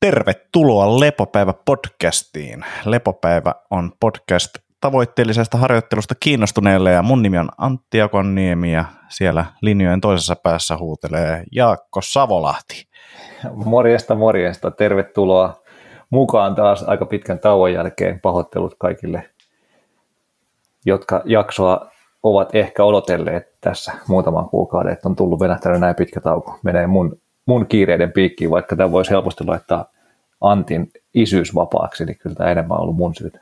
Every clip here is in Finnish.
Tervetuloa Lepopäivä-podcastiin. Lepopäivä on podcast tavoitteellisesta harjoittelusta kiinnostuneille ja mun nimi on Antti Akonniemi ja siellä linjojen toisessa päässä huutelee Jaakko Savolahti. Morjesta, morjesta. Tervetuloa mukaan taas aika pitkän tauon jälkeen. Pahoittelut kaikille, jotka jaksoa ovat ehkä odotelleet tässä muutaman kuukauden, että on tullut venähtänyt näin pitkä tauko. Menee mun, mun kiireiden piikkiin, vaikka tämä voisi helposti laittaa Antin isyys vapaaksi, niin kyllä tämä enemmän ollut mun syytä.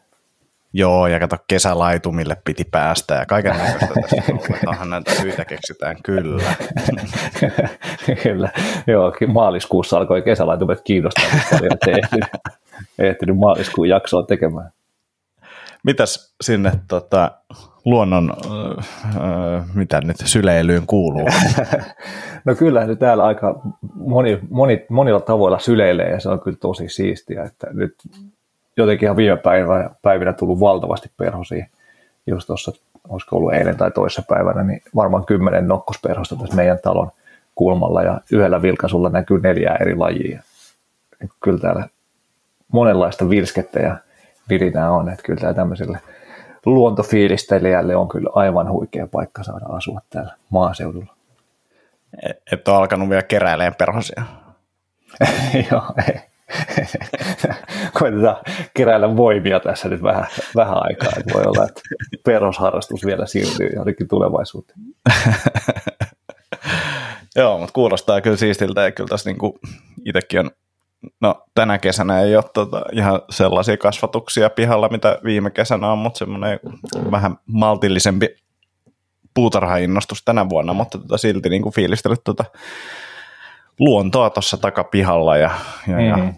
Joo, ja kato kesälaitumille piti päästä ja kaiken näköistä tässä näitä syitä keksitään, kyllä. kyllä, joo, maaliskuussa alkoi kesälaitumet kiinnostaa, mutta oli ehtinyt, ehtinyt maaliskuun jaksoa tekemään. Mitäs sinne tota, luonnon, äh, mitä nyt syleilyyn kuuluu? no kyllä nyt täällä aika moni, moni, monilla tavoilla syleilee ja se on kyllä tosi siistiä, että nyt jotenkin ihan viime päivänä, päivinä tullut valtavasti perhosia. Just tuossa, olisiko ollut eilen tai toisessa päivänä, niin varmaan kymmenen nokkosperhosta tässä meidän talon kulmalla ja yhdellä vilkaisulla näkyy neljää eri lajia. Kyllä täällä monenlaista virskettä ja virinää on, että kyllä tämä tämmöiselle luontofiilistelijälle on kyllä aivan huikea paikka saada asua täällä maaseudulla. Et ole alkanut vielä keräileen perhosia? Joo, ei. Koitetaan keräillä voimia tässä nyt vähän, vähän aikaa, että voi olla, että perhosharrastus vielä siirtyy johonkin tulevaisuuteen. Joo, mutta kuulostaa kyllä siistiltä ja kyllä tässä niin itsekin on No tänä kesänä ei ole tota, ihan sellaisia kasvatuksia pihalla, mitä viime kesänä on, mutta semmoinen vähän maltillisempi puutarhainnostus tänä vuonna, mutta tota, silti niin fiilistellyt tota luontoa tuossa takapihalla ja, ja, mm-hmm. ja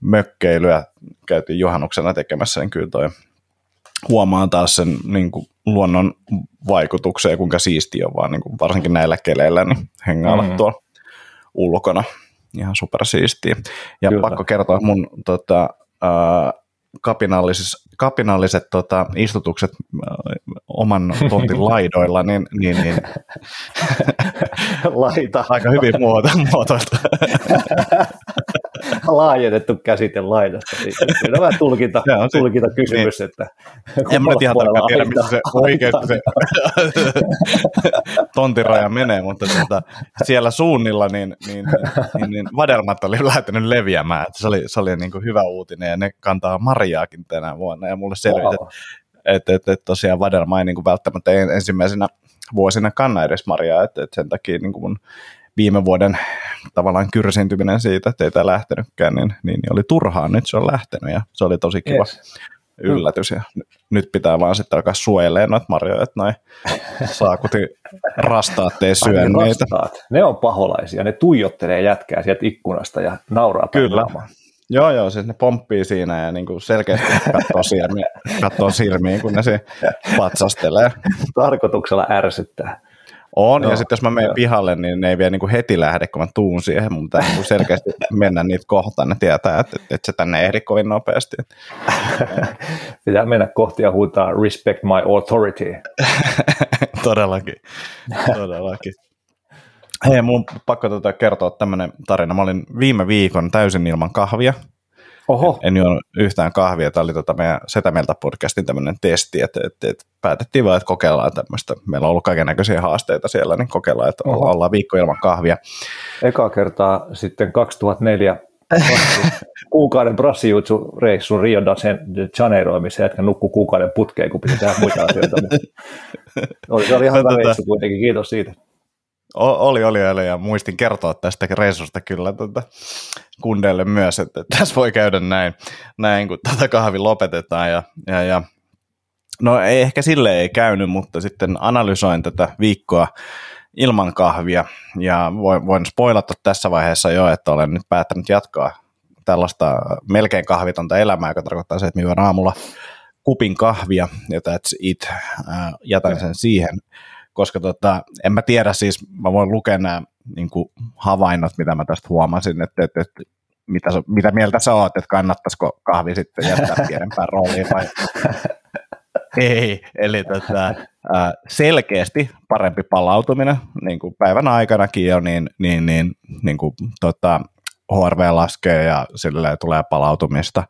mökkeilyä käytiin juhannuksena tekemässä, niin kyllä toi huomaan taas sen niin kuin luonnon vaikutuksen kuinka siisti on vaan niin kuin varsinkin näillä keleillä niin hengailla mm-hmm. tuolla ulkona ihan supersiistiä. Ja Kyllä. pakko kertoa mun tota, äh, kapinalliset, kapinalliset tota, istutukset äh, oman tontin laidoilla, niin, niin, niin Laita. aika hyvin muoto, muotoiltu. laajennettu käsite laidasta. Niin kyllä vähän tulkinta, Joo, tulkinta kysymys, niin. että en mä tiedä tarkkaan tiedä, missä se oikeasti se tontiraja menee, mutta tuota, siellä suunnilla niin, niin, niin, niin vadelmat oli lähtenyt leviämään. Se oli, se oli niin kuin hyvä uutinen ja ne kantaa marjaakin tänä vuonna ja mulle selvisi, wow. että et, et tosiaan vadelma ei niin kuin välttämättä ensimmäisenä vuosina kanna edes marjaa, että et sen takia niin kuin mun viime vuoden tavallaan kyrsintyminen siitä, että ei tämä lähtenytkään, niin, niin oli turhaa. Nyt se on lähtenyt ja se oli tosi kiva yes. yllätys. Ja nyt pitää vaan sitten alkaa suojelemaan noita marjoja, että noin saakuti rastaat tee syö niitä. Ne on paholaisia, ne tuijottelee jätkää sieltä ikkunasta ja nauraa Kyllä. Joo, joo, siis ne pomppii siinä ja niin kuin selkeästi katsoo silmiin, katsoo silmiin, kun ne se patsastelee. Tarkoituksella ärsyttää. On, no, ja sitten jos mä menen pihalle, niin ne ei vielä niin heti lähde, kun mä tuun siihen, mutta niin selkeästi mennä niitä kohtaan, ne tietää, että, että se tänne ehdi kovin nopeasti. Pitää mennä kohti ja huutaa respect my authority. Todellakin, todellakin. Hei, mun pakko tuota kertoa tämmöinen tarina. Mä olin viime viikon täysin ilman kahvia, Oho. En, en juonut yhtään kahvia. Tämä oli tota meidän Setämieltä podcastin tämmöinen testi, että, että, että päätettiin vaan, että kokeillaan tämmöistä. Meillä on ollut kaiken näköisiä haasteita siellä, niin kokeillaan, että Oho. ollaan viikko ilman kahvia. Eka kertaa sitten 2004 kuukauden brassijutsu-reissun Rio de Janeiro, missä jätkä nukkuu kuukauden putkeen, kun piti tehdä muita asioita. oli, se oli ihan hyvä reissu kuitenkin, kiitos siitä. Oli, oli, oli, ja muistin kertoa tästä reissusta kyllä tuota, kundeille myös, että, tässä voi käydä näin, näin kun tätä kahvi lopetetaan. Ja, ja, ja, no ei ehkä sille ei käynyt, mutta sitten analysoin tätä viikkoa ilman kahvia, ja voin, voin spoilata tässä vaiheessa jo, että olen nyt päättänyt jatkaa tällaista melkein kahvitonta elämää, joka tarkoittaa se, että minä aamulla kupin kahvia, ja that's it, jätän sen siihen koska tota, en mä tiedä siis, mä voin lukea nämä niin kuin havainnot, mitä mä tästä huomasin, että, että, että mitä, mitä mieltä sä oot, että kannattaisiko kahvi sitten jättää pienempään rooliin vai? Ei, eli tota, selkeästi parempi palautuminen niin kuin päivän aikanakin jo, niin, niin, niin, niin kuin, tota, HRV laskee ja sille tulee palautumista,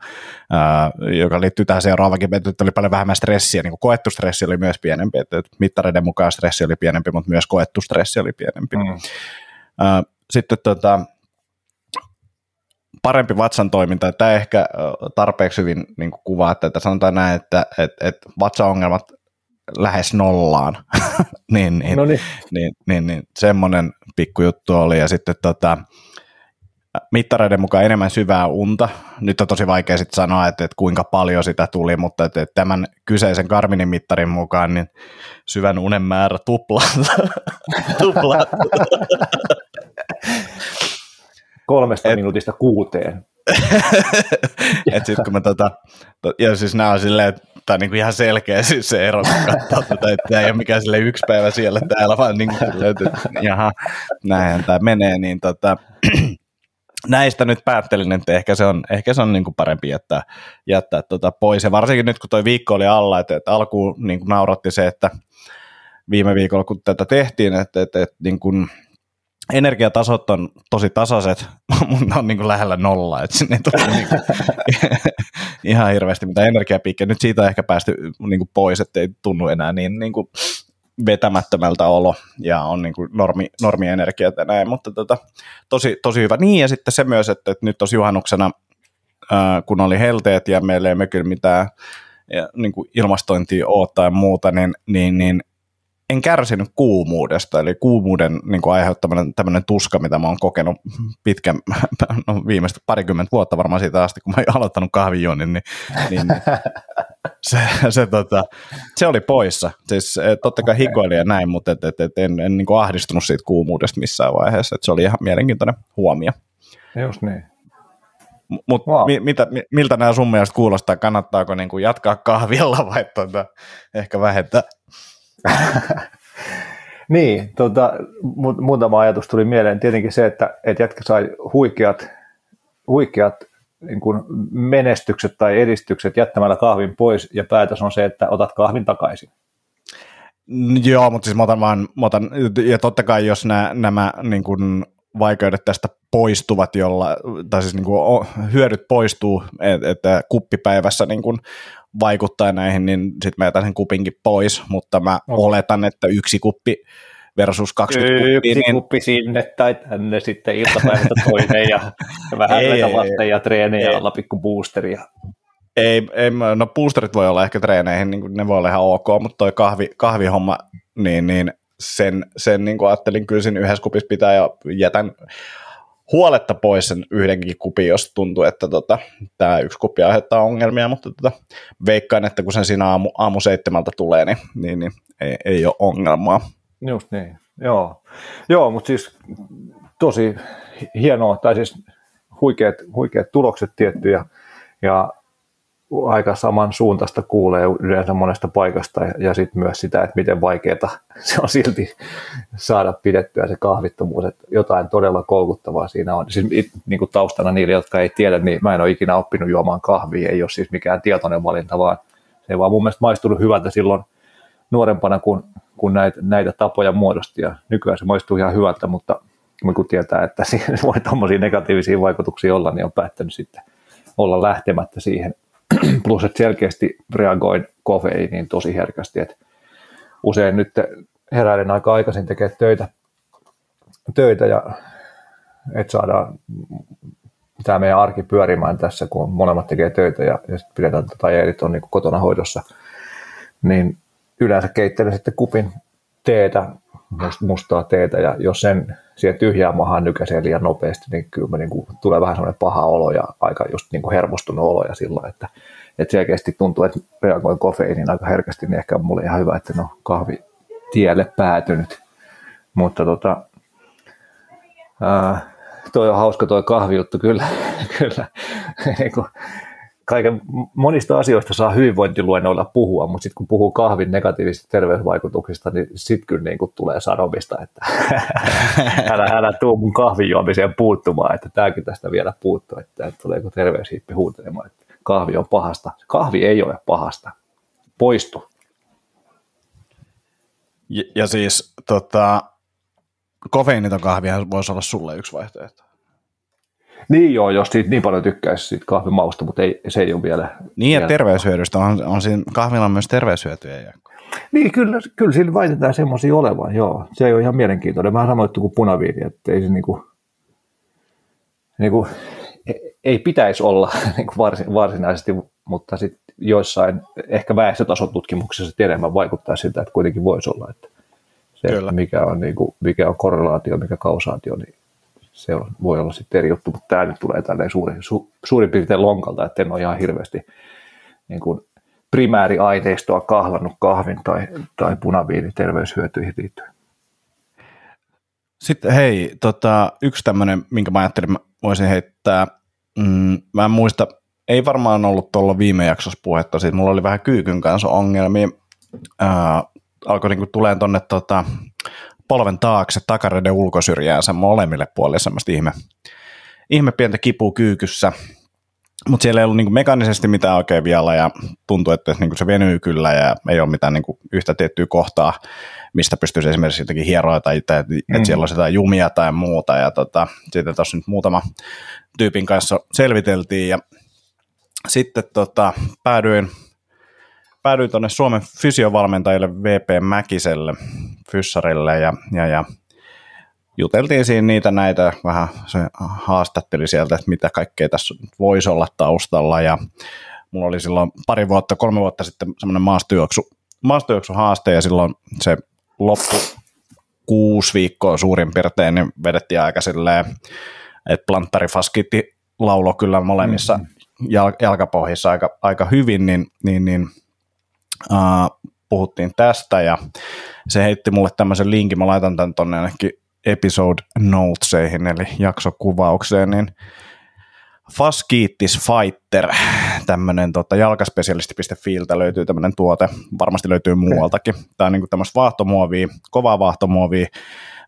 ää, joka liittyy tähän seuraavakin, että oli paljon vähemmän stressiä, niin kuin koettu stressi oli myös pienempi, että mittareiden mukaan stressi oli pienempi, mutta myös koettu stressi oli pienempi. Mm. Ää, sitten tota, parempi vatsan toiminta. Tämä ehkä tarpeeksi hyvin niin kuin kuvaa, että sanotaan näin, että, että, että vatsaongelmat lähes nollaan, niin, niin, niin. niin, niin, niin, semmoinen pikkujuttu oli. Ja sitten tota, mittareiden mukaan enemmän syvää unta. Nyt on tosi vaikea sitten sanoa, että, että kuinka paljon sitä tuli, mutta että, että tämän kyseisen Garminin mittarin mukaan niin syvän unen määrä tuplaantui. tuplaantui. kolmesta Et... minuutista kuuteen. et sit kun mä tota, to, ja siis nää on silleen, että niin kuin ihan selkeä siis se ero, kun katsoo tätä, että tämä ei ole mikään sille yksi päivä siellä täällä, vaan niin kuin silleen, että jaha, näinhän tämä menee, niin tota, näistä nyt päättelin, että ehkä se on, ehkä se on niin kuin parempi jättää, jättää tota pois. Ja varsinkin nyt, kun toi viikko oli alla, että, että alkuun niin kuin nauratti se, että viime viikolla, kun tätä tehtiin, että, että, että niin kuin, energiatasot on tosi tasaiset, mutta on niin kuin lähellä nolla, että sinne ei niin kuin, ihan hirveästi mitä energiapiikkejä. Nyt siitä on ehkä päästy niin kuin pois, että ei tunnu enää niin, niin kuin vetämättömältä olo ja on niin kuin normi, normienergia ja näin, mutta tota, tosi, tosi hyvä. Niin ja sitten se myös, että, että nyt tosi juhannuksena, ää, kun oli helteet ja meillä ei me kyllä mitään ja, niin kuin ilmastointia ole tai muuta, niin, niin, niin en kärsinyt kuumuudesta, eli kuumuuden niin kuin aiheuttaminen tämmöinen tuska, mitä mä oon kokenut pitkän, no viimeistä parikymmentä vuotta varmaan siitä asti, kun mä oon aloittanut kahvijuonnin, niin, niin se, se, tota, se, oli poissa. Siis eh, totta kai okay. hikoili ja näin, mutta et, et, et, en, en niin kuin ahdistunut siitä kuumuudesta missään vaiheessa, että se oli ihan mielenkiintoinen huomio. Just niin. Mutta wow. mi, mitä, miltä nämä sun mielestä kuulostaa? Kannattaako niin kuin jatkaa kahvilla vai tuota, ehkä vähentää niin, tota, muutama ajatus tuli mieleen. Tietenkin se, että, että jätkä sai huikeat, huikeat niin kuin menestykset tai edistykset jättämällä kahvin pois, ja päätös on se, että otat kahvin takaisin. Joo, mutta siis mä otan vaan, mä otan, ja totta kai jos nämä, nämä niin kuin vaikeudet tästä poistuvat, jolla, tai siis niin kuin hyödyt poistuu, että, että kuppipäivässä niin kuin vaikuttaa näihin, niin sitten mä jätän sen kupinkin pois, mutta mä okay. oletan, että yksi kuppi versus 20 kuppia. Yksi niin... kuppi sinne tai tänne sitten iltapäivältä toinen ja, ja vähän ei, ei, ja treenejä alla pikku boosteria. Ei, ei, no boosterit voi olla ehkä treeneihin, niin ne voi olla ihan ok, mutta toi kahvi, kahvihomma, niin, niin sen, sen niin kuin ajattelin kyllä siinä yhdessä kupissa pitää ja jätän huoletta pois sen yhdenkin kupin, jos tuntuu, että tota, tämä yksi kuppi aiheuttaa ongelmia, mutta tota, veikkaan, että kun sen siinä aamu, aamu seitsemältä tulee, niin, niin, niin ei, ei ole ongelmaa. Just niin, joo. Joo, mutta siis tosi hienoa, tai siis huikeat, huikeat tulokset tietty, ja, ja aika saman suuntaista kuulee yleensä monesta paikasta ja, sitten myös sitä, että miten vaikeaa se on silti saada pidettyä se kahvittomuus, että jotain todella koukuttavaa siinä on. Siis niin kuin taustana niille, jotka ei tiedä, niin mä en ole ikinä oppinut juomaan kahvia, ei ole siis mikään tietoinen valinta, vaan se ei vaan mun mielestä maistunut hyvältä silloin nuorempana, kun, kun näitä, näitä tapoja muodosti ja nykyään se maistuu ihan hyvältä, mutta kun tietää, että siinä voi tuommoisia negatiivisia vaikutuksia olla, niin on päättänyt sitten olla lähtemättä siihen plus että selkeästi reagoin kofeiiniin tosi herkästi, että usein nyt heräilen aika aikaisin tekemään töitä, töitä ja että saadaan tämä meidän arki pyörimään tässä, kun molemmat tekee töitä ja, ja sitten pidetään tai Eerit on niin kotona hoidossa, niin yleensä keittelen sitten kupin teetä, mustaa teetä, ja jos sen siihen tyhjään maahan nykäisee liian nopeasti, niin kyllä me niin kuin, tulee vähän semmoinen paha olo ja aika just niin kuin hermostunut olo ja sillä että, että selkeästi tuntuu, että reagoin kofeiiniin aika herkästi, niin ehkä mulle ihan hyvä, että no kahvi tielle päätynyt. Mutta tota, ää, toi on hauska toi kahvijuttu kyllä, kyllä. Niin kaiken, monista asioista saa hyvinvointiluennoilla puhua, mutta sitten kun puhuu kahvin negatiivisista terveysvaikutuksista, niin sitten kyllä niin tulee sanomista, että älä, älä tuu mun kahvijuomiseen puuttumaan, että tämäkin tästä vielä puuttuu, että, että tuleeko terveyshiippi huutelemaan, että kahvi on pahasta. Kahvi ei ole pahasta. Poistu. Ja, ja siis tota, kofeiiniton kahvia voisi olla sulle yksi vaihtoehto. Niin joo, jos siitä niin paljon tykkäisi siitä kahvimausta, mutta ei, se ei ole vielä. Niin ja vielä. terveyshyödystä on, on siinä kahvilla myös terveyshyötyjä. Niin, kyllä, kyllä sillä väitetään semmoisia olevan, joo. Se ei ole ihan mielenkiintoinen. Vähän samoin kuin punaviini, että ei se niinku, niinku, ei pitäisi olla niinku varsinaisesti, mutta sitten joissain ehkä väestötasotutkimuksissa enemmän vaikuttaa siltä, että kuitenkin voisi olla, että se, Kyllä. mikä on, niin kuin, mikä on korrelaatio, mikä kausaatio, niin se on, voi olla sitten eri juttu, mutta tämä nyt tulee tälleen suuri, su, suurin piirtein lonkalta, että en ole ihan hirveästi niin kuin primääriaineistoa kahlannut kahvin tai, tai punaviini terveyshyötyihin liittyen. Sitten hei, tota, yksi tämmöinen, minkä mä ajattelin, mä voisin heittää, mm, mä en muista, ei varmaan ollut tuolla viime jaksossa puhetta siitä, mulla oli vähän kyykyn kanssa ongelmia, Ää, alkoi niinku tulee tuonne tota, polven taakse takareiden ulkosyrjäänsä molemmille puolille semmoista ihme, ihme pientä kipua kyykyssä, mutta siellä ei ollut niinku mekaanisesti mitään oikein vielä ja tuntuu, että niinku se venyy kyllä ja ei ole mitään niinku yhtä tiettyä kohtaa, mistä pystyisi esimerkiksi jotenkin hieroa tai että, että mm. siellä olisi jotain jumia tai muuta. Ja tota, sitten tuossa nyt muutama tyypin kanssa selviteltiin ja sitten tota, päädyin päädyin tuonne Suomen fysiovalmentajille VP Mäkiselle, Fyssarille ja, ja, ja juteltiin siinä niitä näitä, vähän se haastatteli sieltä, että mitä kaikkea tässä voisi olla taustalla ja mulla oli silloin pari vuotta, kolme vuotta sitten semmoinen maastojuoksu, maastojuoksu haaste ja silloin se loppu kuusi viikkoa suurin piirtein, niin vedettiin aika silleen, että planttari faskitti laulo kyllä molemmissa mm-hmm. jalkapohjissa aika, aika hyvin, niin, niin, niin uh, puhuttiin tästä ja se heitti mulle tämmöisen linkin, mä laitan tämän tonne ainakin episode notesihin, eli jaksokuvaukseen, niin Faskiittis Fighter, tämmöinen tota, jalkaspesialisti.fiiltä löytyy tämmöinen tuote, varmasti löytyy muualtakin. Tämä on niin tämmöistä vaahtomuovia, kovaa vaahtomuovia,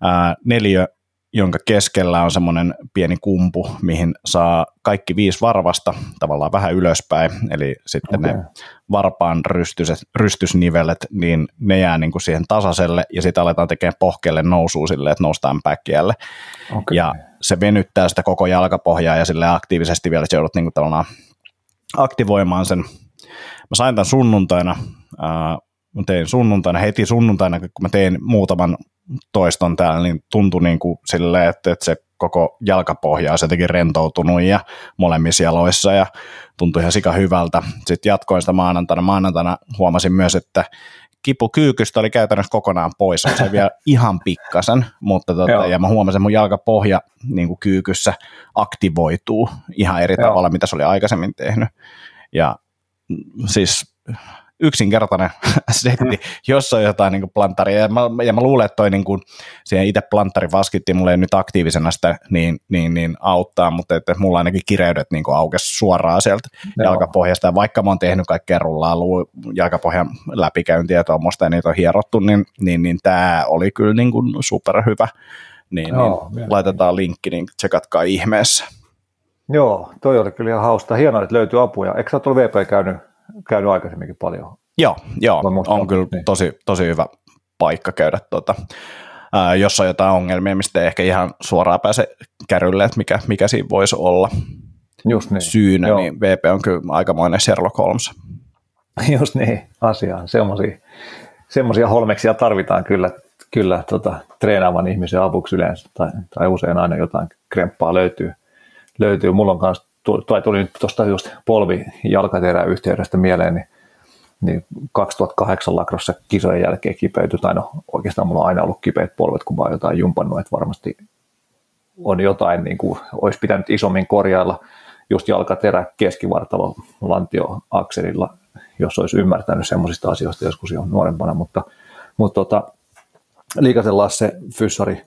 ää, neljä jonka keskellä on semmoinen pieni kumpu, mihin saa kaikki viisi varvasta tavallaan vähän ylöspäin, eli sitten okay. ne varpaan rystyset, rystysnivelet, niin ne jää niin kuin siihen tasaiselle ja sitten aletaan tekemään pohkeelle nousua sille, että noustaan päkkiälle. Okay. Ja se venyttää sitä koko jalkapohjaa ja sille aktiivisesti vielä joudut niin kuin aktivoimaan sen. Mä sain tämän sunnuntaina, mä tein sunnuntaina, heti sunnuntaina, kun mä tein muutaman toiston täällä, niin tuntui niin kuin silleen, että, että se koko jalkapohja olisi jotenkin rentoutunut ja molemmissa jaloissa ja tuntui ihan sika hyvältä. Sitten jatkoin sitä maanantaina. Maanantaina huomasin myös, että kipu kyykystä oli käytännössä kokonaan pois, se vielä ihan pikkasen, mutta tota, ja mä huomasin, että mun jalkapohja niin kuin kyykyssä aktivoituu ihan eri Joo. tavalla, mitä se oli aikaisemmin tehnyt. Ja siis yksinkertainen setti, jossa on jotain niin plantaria. Ja mä, ja mä luulen, että toi niin kuin, siihen itse planttari vaskitti, mulle nyt aktiivisena sitä niin, niin, niin auttaa, mutta että mulla ainakin kireydet niin aukesi suoraan sieltä Joo. jalkapohjasta. Ja vaikka mä oon tehnyt kaikkea rullaa jalkapohjan läpikäyntiä ja tuommoista, ja niitä on hierottu, niin, niin, niin tämä oli kyllä niin kuin superhyvä. Niin, Joo, niin laitetaan linkki, niin tsekatkaa ihmeessä. Joo, toi oli kyllä ihan hausta. Hienoa, että löytyy apuja. Eikö sä ole VP käynyt käynyt aikaisemminkin paljon. Joo, joo on kyllä niin. tosi, tosi hyvä paikka käydä tuota, ää, jos on jotain ongelmia, mistä ei ehkä ihan suoraan pääse kärrylle, että mikä, mikä siinä voisi olla Just niin. syynä, joo. niin VP on kyllä aikamoinen Sherlock Holmes. Just niin, asiaan. Semmoisia, semmoisia holmeksia tarvitaan kyllä, kyllä tota, treenaavan ihmisen avuksi yleensä, tai, tai usein aina jotain kremppaa löytyy. löytyy. Mulla on kanssa tai tuli nyt tuosta just polvi yhteydestä mieleen, niin, niin 2008 Lakrossa kisojen jälkeen kipeytyi, tai no oikeastaan mulla on aina ollut kipeät polvet, kun mä oon jotain jumpannut, että varmasti on jotain, niin kuin olisi pitänyt isommin korjailla. Just jalkaterä keskivartalo lantioakselilla, jos olisi ymmärtänyt semmoisista asioista joskus jo nuorempana, mutta, mutta tota, Liikasen Lasse Fyssari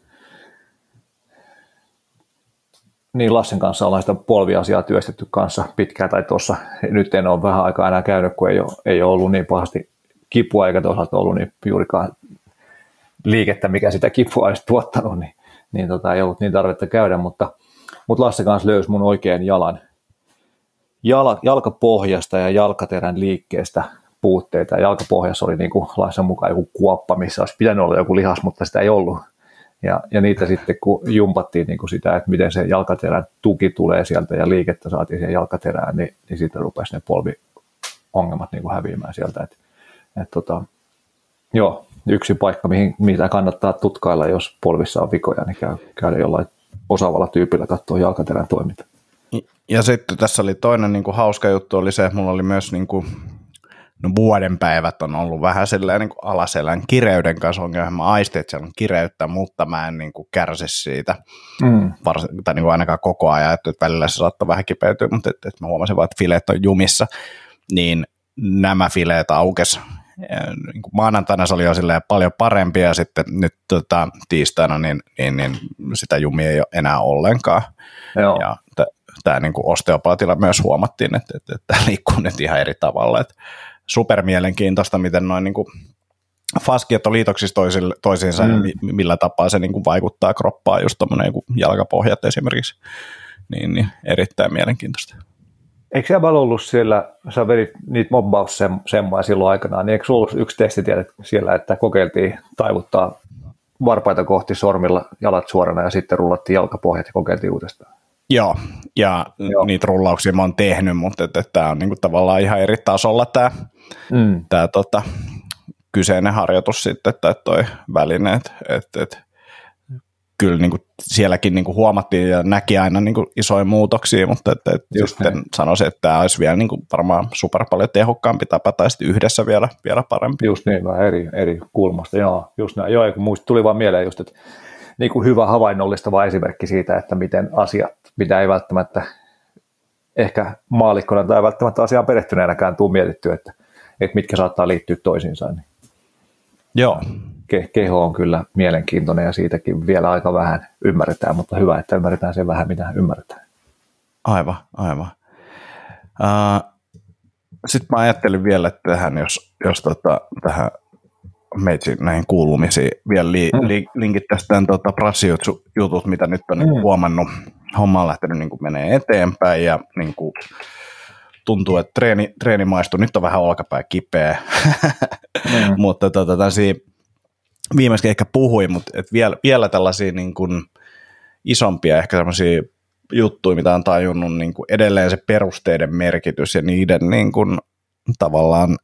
niin Lassen kanssa ollaan sitä polviasiaa työstetty kanssa pitkään tai tuossa. Nyt en ole vähän aikaa enää käynyt, kun ei ole, ei ole ollut niin pahasti kipua eikä toisaalta ollut niin juurikaan liikettä, mikä sitä kipua olisi tuottanut, niin, niin tota, ei ollut niin tarvetta käydä, mutta, mutta Lasse kanssa löysi mun oikean jalan Jal, jalkapohjasta ja jalkaterän liikkeestä puutteita. Jalkapohjassa oli niin kuin Lassen mukaan joku kuoppa, missä olisi pitänyt olla joku lihas, mutta sitä ei ollut Ja, ja niitä sitten kun jumpattiin niin kuin sitä, että miten se jalkaterän tuki tulee sieltä ja liikettä saatiin siihen jalkaterään, niin, niin sitten rupesi ne polviongelmat niin kuin häviämään sieltä. Et, et tota, joo, yksi paikka, mihin, mitä kannattaa tutkailla, jos polvissa on vikoja, niin käy, käydä jollain osaavalla tyypillä katsoa jalkaterän toiminta. Ja sitten tässä oli toinen niin kuin hauska juttu, oli se, että mulla oli myös niin kuin, no vuoden päivät on ollut vähän sellainen niin kuin alaselän kireyden kanssa ongelma. Mä aistin, että siellä on kireyttä, mutta mä en niin kuin kärsi siitä, mm. Vars, tai niin kuin ainakaan koko ajan, että välillä se saattaa vähän kipeytyä, mutta että, että mä huomasin vaan, että fileet on jumissa, niin nämä fileet aukes niin maanantaina se oli jo paljon parempi ja sitten nyt tota, tiistaina niin, niin, niin, sitä jumia ei ole enää ollenkaan. Joo. Ja tämä niin osteopaatilla myös huomattiin, että, että, että tämä liikkuu nyt ihan eri tavalla. Että super mielenkiintoista, miten noin niin kuin faskiat on liitoksissa toisille, toisiinsa mm. ja millä tapaa se niin kuin vaikuttaa kroppaan, just tuommoinen jalkapohjat esimerkiksi, niin, niin erittäin mielenkiintoista. Eikö siellä ollut siellä, sä vedit niitä mobbaussemmoja silloin aikanaan, niin eikö ollut yksi testitiede siellä, että kokeiltiin taivuttaa varpaita kohti sormilla jalat suorana ja sitten rullattiin jalkapohjat ja kokeiltiin uudestaan? Joo, ja Joo. niitä rullauksia mä oon tehnyt, mutta tämä on niinku tavallaan ihan eri tasolla tämä mm. tää, tota, kyseinen harjoitus sitten, tai toi väline, että et, et, kyllä niin kuin sielläkin niin kuin huomattiin ja näki aina niin kuin isoja muutoksia, mutta että, että sitten näin. sanoisin, että tämä olisi vielä niin kuin varmaan super paljon tehokkaampi tapa tai sitten yhdessä vielä, vielä parempi. Just niin, vähän eri, eri kulmasta, joo, just näin. Joo, kun muista tuli vaan mieleen just, että niin kuin hyvä havainnollistava esimerkki siitä, että miten asiat, mitä ei välttämättä ehkä maalikkona tai välttämättä asiaan perehtyneenäkään tuu mietitty, että, että mitkä saattaa liittyä toisiinsa. Niin. Joo, ke- keho on kyllä mielenkiintoinen ja siitäkin vielä aika vähän ymmärretään, mutta hyvä, että ymmärretään sen vähän, mitä ymmärretään. Aivan, aivan. Uh, Sitten mä ajattelin vielä, että tähän, jos, jos tota, tähän meitsi näihin kuulumisiin vielä li, mm. li, linkittäisiin tämän tota, jutut, mitä nyt on mm. huomannut. Homma on lähtenyt niin kuin menee eteenpäin ja niin kuin, tuntuu, että treeni, treeni maistuu. Nyt on vähän olkapää kipeä, mm. mutta tota, viimeiskin ehkä puhuin, mutta et vielä, vielä tällaisia niin kuin isompia ehkä sellaisia juttuja, mitä on tajunnut niin kuin edelleen se perusteiden merkitys ja niiden niin kuin, tavallaan,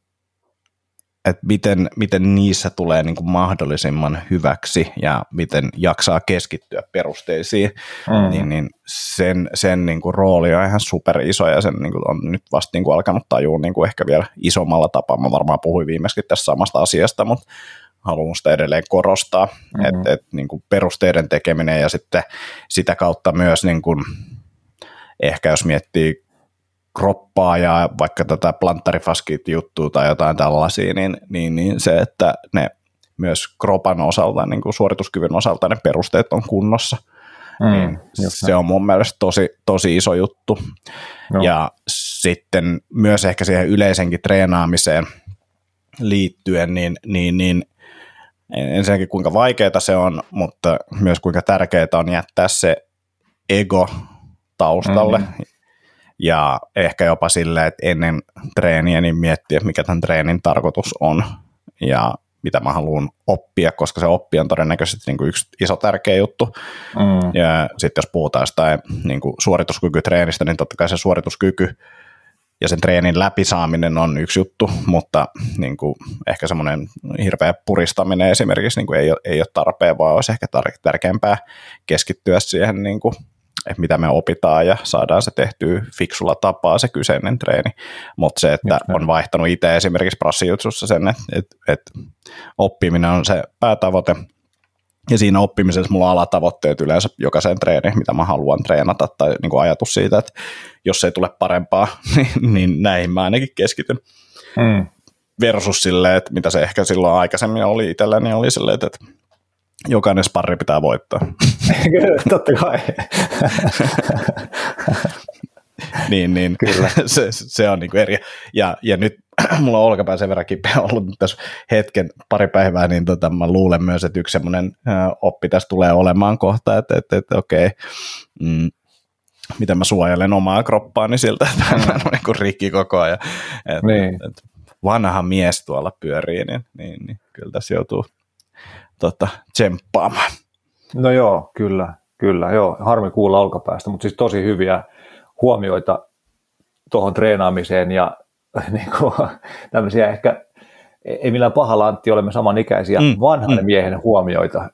että miten, miten niissä tulee niin kuin mahdollisimman hyväksi ja miten jaksaa keskittyä perusteisiin, mm. niin, niin sen, sen niin kuin rooli on ihan super iso ja sen niin kuin on nyt vasta niin kuin alkanut tajua niin kuin ehkä vielä isommalla tapaa. Mä varmaan puhuin viimeiskin tässä samasta asiasta, mutta haluan sitä edelleen korostaa, mm-hmm. että et, niin kuin perusteiden tekeminen ja sitten sitä kautta myös niin kuin, ehkä jos miettii kroppaa ja vaikka tätä planttarifaskit juttua tai jotain tällaisia, niin, niin, niin se, että ne myös kropan osalta, niin kuin suorituskyvyn osalta ne perusteet on kunnossa, mm, niin se on mun mielestä tosi, tosi iso juttu. No. Ja sitten myös ehkä siihen yleisenkin treenaamiseen liittyen, niin, niin, niin ensinnäkin kuinka vaikeaa se on, mutta myös kuinka tärkeää on jättää se ego taustalle. Mm-hmm. Ja ehkä jopa silleen, että ennen treeniä niin miettiä, mikä tämän treenin tarkoitus on ja mitä mä haluan oppia, koska se oppi on todennäköisesti niin kuin yksi iso tärkeä juttu. Mm. Ja sitten jos puhutaan jostain niin kuin suorituskykytreenistä, niin totta kai se suorituskyky ja sen treenin läpisaaminen on yksi juttu, mutta niin kuin, ehkä semmoinen hirveä puristaminen esimerkiksi niin kuin ei, ole, ei ole tarpeen, vaan olisi ehkä tar- tärkeämpää keskittyä siihen, niin kuin, että mitä me opitaan ja saadaan se tehtyä fiksulla tapaa se kyseinen treeni. Mutta se, että on vaihtanut itse esimerkiksi prassijutsussa sen, että, että, että oppiminen on se päätavoite, ja siinä oppimisessa mulla on alatavoitteet yleensä jokaisen treeniin, mitä mä haluan treenata, tai niin kuin ajatus siitä, että jos ei tule parempaa, niin, niin näihin mä ainakin keskityn. Mm. Versus silleen, että mitä se ehkä silloin aikaisemmin oli itselläni, niin oli silleen, että jokainen sparri pitää voittaa. Totta kai. niin, niin Kyllä. se, se on niin kuin eri. Ja, ja nyt mulla on olkapää sen verran kipeä ollut tässä hetken pari päivää, niin tota, mä luulen myös, että yksi semmoinen oppi tässä tulee olemaan kohta, että, että, että okei, mm, miten mä suojelen omaa kroppaani siltä, että mä en ole niin rikki koko ajan. Et, niin. et, vanha mies tuolla pyörii, niin, niin, niin kyllä tässä joutuu tota, tsemppaamaan. No joo, kyllä, kyllä. Joo, harmi kuulla olkapäästä, mutta siis tosi hyviä huomioita tuohon treenaamiseen ja niin kuin, tämmöisiä ehkä, ei millään pahalla Antti, olemme samanikäisiä mm, vanhan mm. miehen huomioita.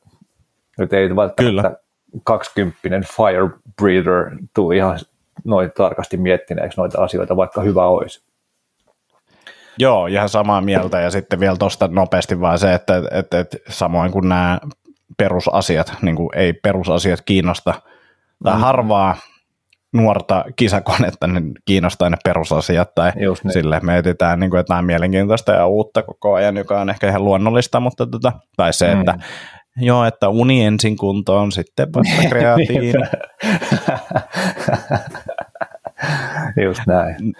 Nyt ei välttämättä Kyllä. 20 fire breather tule ihan noin tarkasti miettineeksi noita asioita, vaikka hyvä olisi. Joo, ihan samaa mieltä ja sitten vielä tuosta nopeasti vaan se, että, että, että samoin kuin nämä perusasiat, niin kuin ei perusasiat kiinnosta tai mm. harvaa nuorta kisakonetta, niin kiinnostaa ne perusasiat tai Just niin. sille me etsitään niin kuin jotain mielenkiintoista ja uutta koko ajan, joka on ehkä ihan luonnollista, mutta tota, tai se, mm. että joo, että uni ensin kuntoon, sitten vasta kreatiini. Just näin.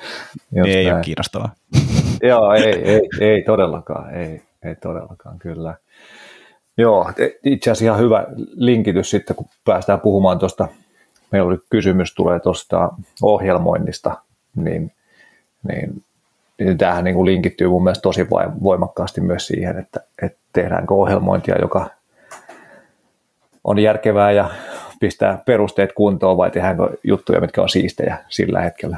Just ei näin. ole kiinnostavaa. Joo, ei, ei, ei todellakaan, ei, ei todellakaan, kyllä. Joo, itse asiassa ihan hyvä linkitys sitten, kun päästään puhumaan tuosta, meillä oli kysymys tulee tuosta ohjelmoinnista, niin, niin, niin tämähän niin kuin linkittyy mun mielestä tosi voimakkaasti myös siihen, että, että tehdäänkö ohjelmointia, joka on järkevää ja pistää perusteet kuntoon vai tehdäänkö juttuja, mitkä on siistejä sillä hetkellä.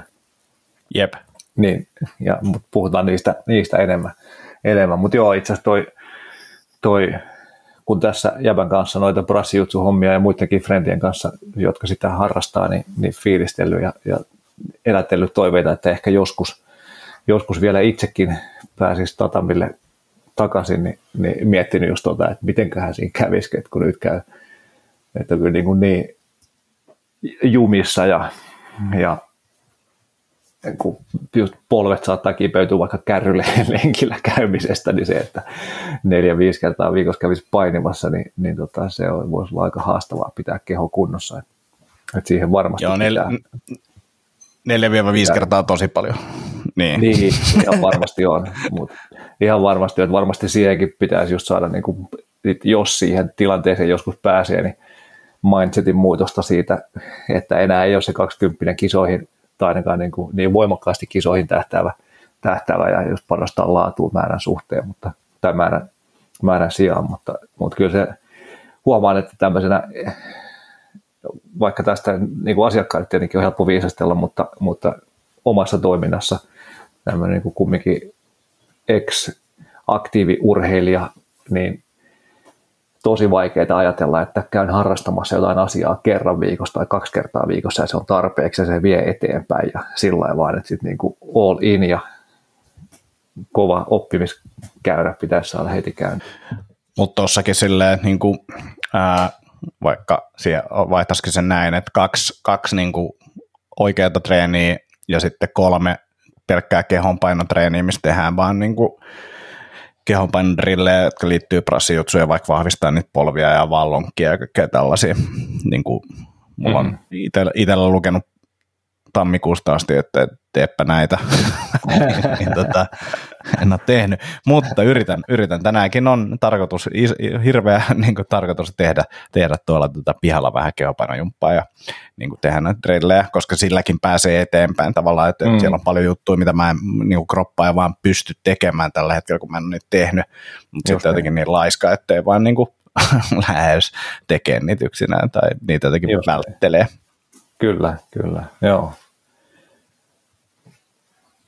Jep. Niin, ja puhutaan niistä, niistä enemmän. enemmän. Mutta joo, itse asiassa toi, toi, kun tässä Jäbän kanssa noita brassijutsu-hommia ja muidenkin friendien kanssa, jotka sitä harrastaa, niin, niin fiilistellyt ja, ja elätellyt toiveita, että ehkä joskus, joskus vielä itsekin pääsisi tatamille takaisin, niin, niin miettinyt just tuota, että mitenköhän siinä kävisi, että kun nyt käy, että kyllä niin, kuin niin jumissa ja, ja kun just polvet saattaa kipeytyä vaikka kärrylle lenkillä käymisestä, niin se, että neljä, viisi kertaa viikossa kävisi painimassa, niin, niin tota, se on, voisi olla aika haastavaa pitää keho kunnossa. Et, et siihen varmasti Joo, nel, neljä viiva viisi kertaa tosi paljon. Niin, niin ihan varmasti on, mutta ihan varmasti, että varmasti siihenkin pitäisi just saada, niin kuin, jos siihen tilanteeseen joskus pääsee, niin mindsetin muutosta siitä, että enää ei ole se 20 kisoihin tai ainakaan niin, kuin, niin voimakkaasti kisoihin tähtäävä, tähtäävä ja jos panostaa laatuun määrän suhteen, mutta, tai määrän, määrän sijaan, mutta, mutta kyllä se huomaan, että tämmöisenä, vaikka tästä niin kuin asiakkaille tietenkin on helppo viisastella, mutta, mutta omassa toiminnassa tämmöinen niin kuin kumminkin ex-aktiiviurheilija, niin tosi vaikeaa ajatella, että käyn harrastamassa jotain asiaa kerran viikossa tai kaksi kertaa viikossa ja se on tarpeeksi ja se vie eteenpäin ja sillä lailla vaan, että sitten niin all in ja kova oppimiskäyrä pitäisi saada heti käyntiin. Mutta tuossakin silleen, niin kuin, ää, vaikka vaihtaisikin sen näin, että kaksi, kaksi niin kuin oikeaa treeniä ja sitten kolme pelkkää kehonpainotreeniä, missä tehdään vaan niin kuin kehonpainodrillejä, jotka liittyy prassijutsuun vaikka vahvistaa niitä polvia ja vallonkia ja kaikkea tällaisia. Niin kuin mulla mm. on itsellä lukenut tammikuusta asti, että teepä näitä. niin, tota, en ole tehnyt, mutta yritän, yritän. Tänäänkin on tarkoitus, hirveä niin kuin, tarkoitus tehdä, tehdä tuolla tota, pihalla vähän kehopainojumppaa ja niin kuin, tehdä näitä drillejä, koska silläkin pääsee eteenpäin tavallaan, että, mm. siellä on paljon juttuja, mitä mä en niin kuin, kroppaa ja vaan pysty tekemään tällä hetkellä, kun mä en ole niitä tehnyt, mutta sitten jotenkin niin laiska, ettei vaan niin kuin, lähes tekee niitä yksinään tai niitä jotenkin Just välttelee. Kyllä, kyllä, joo.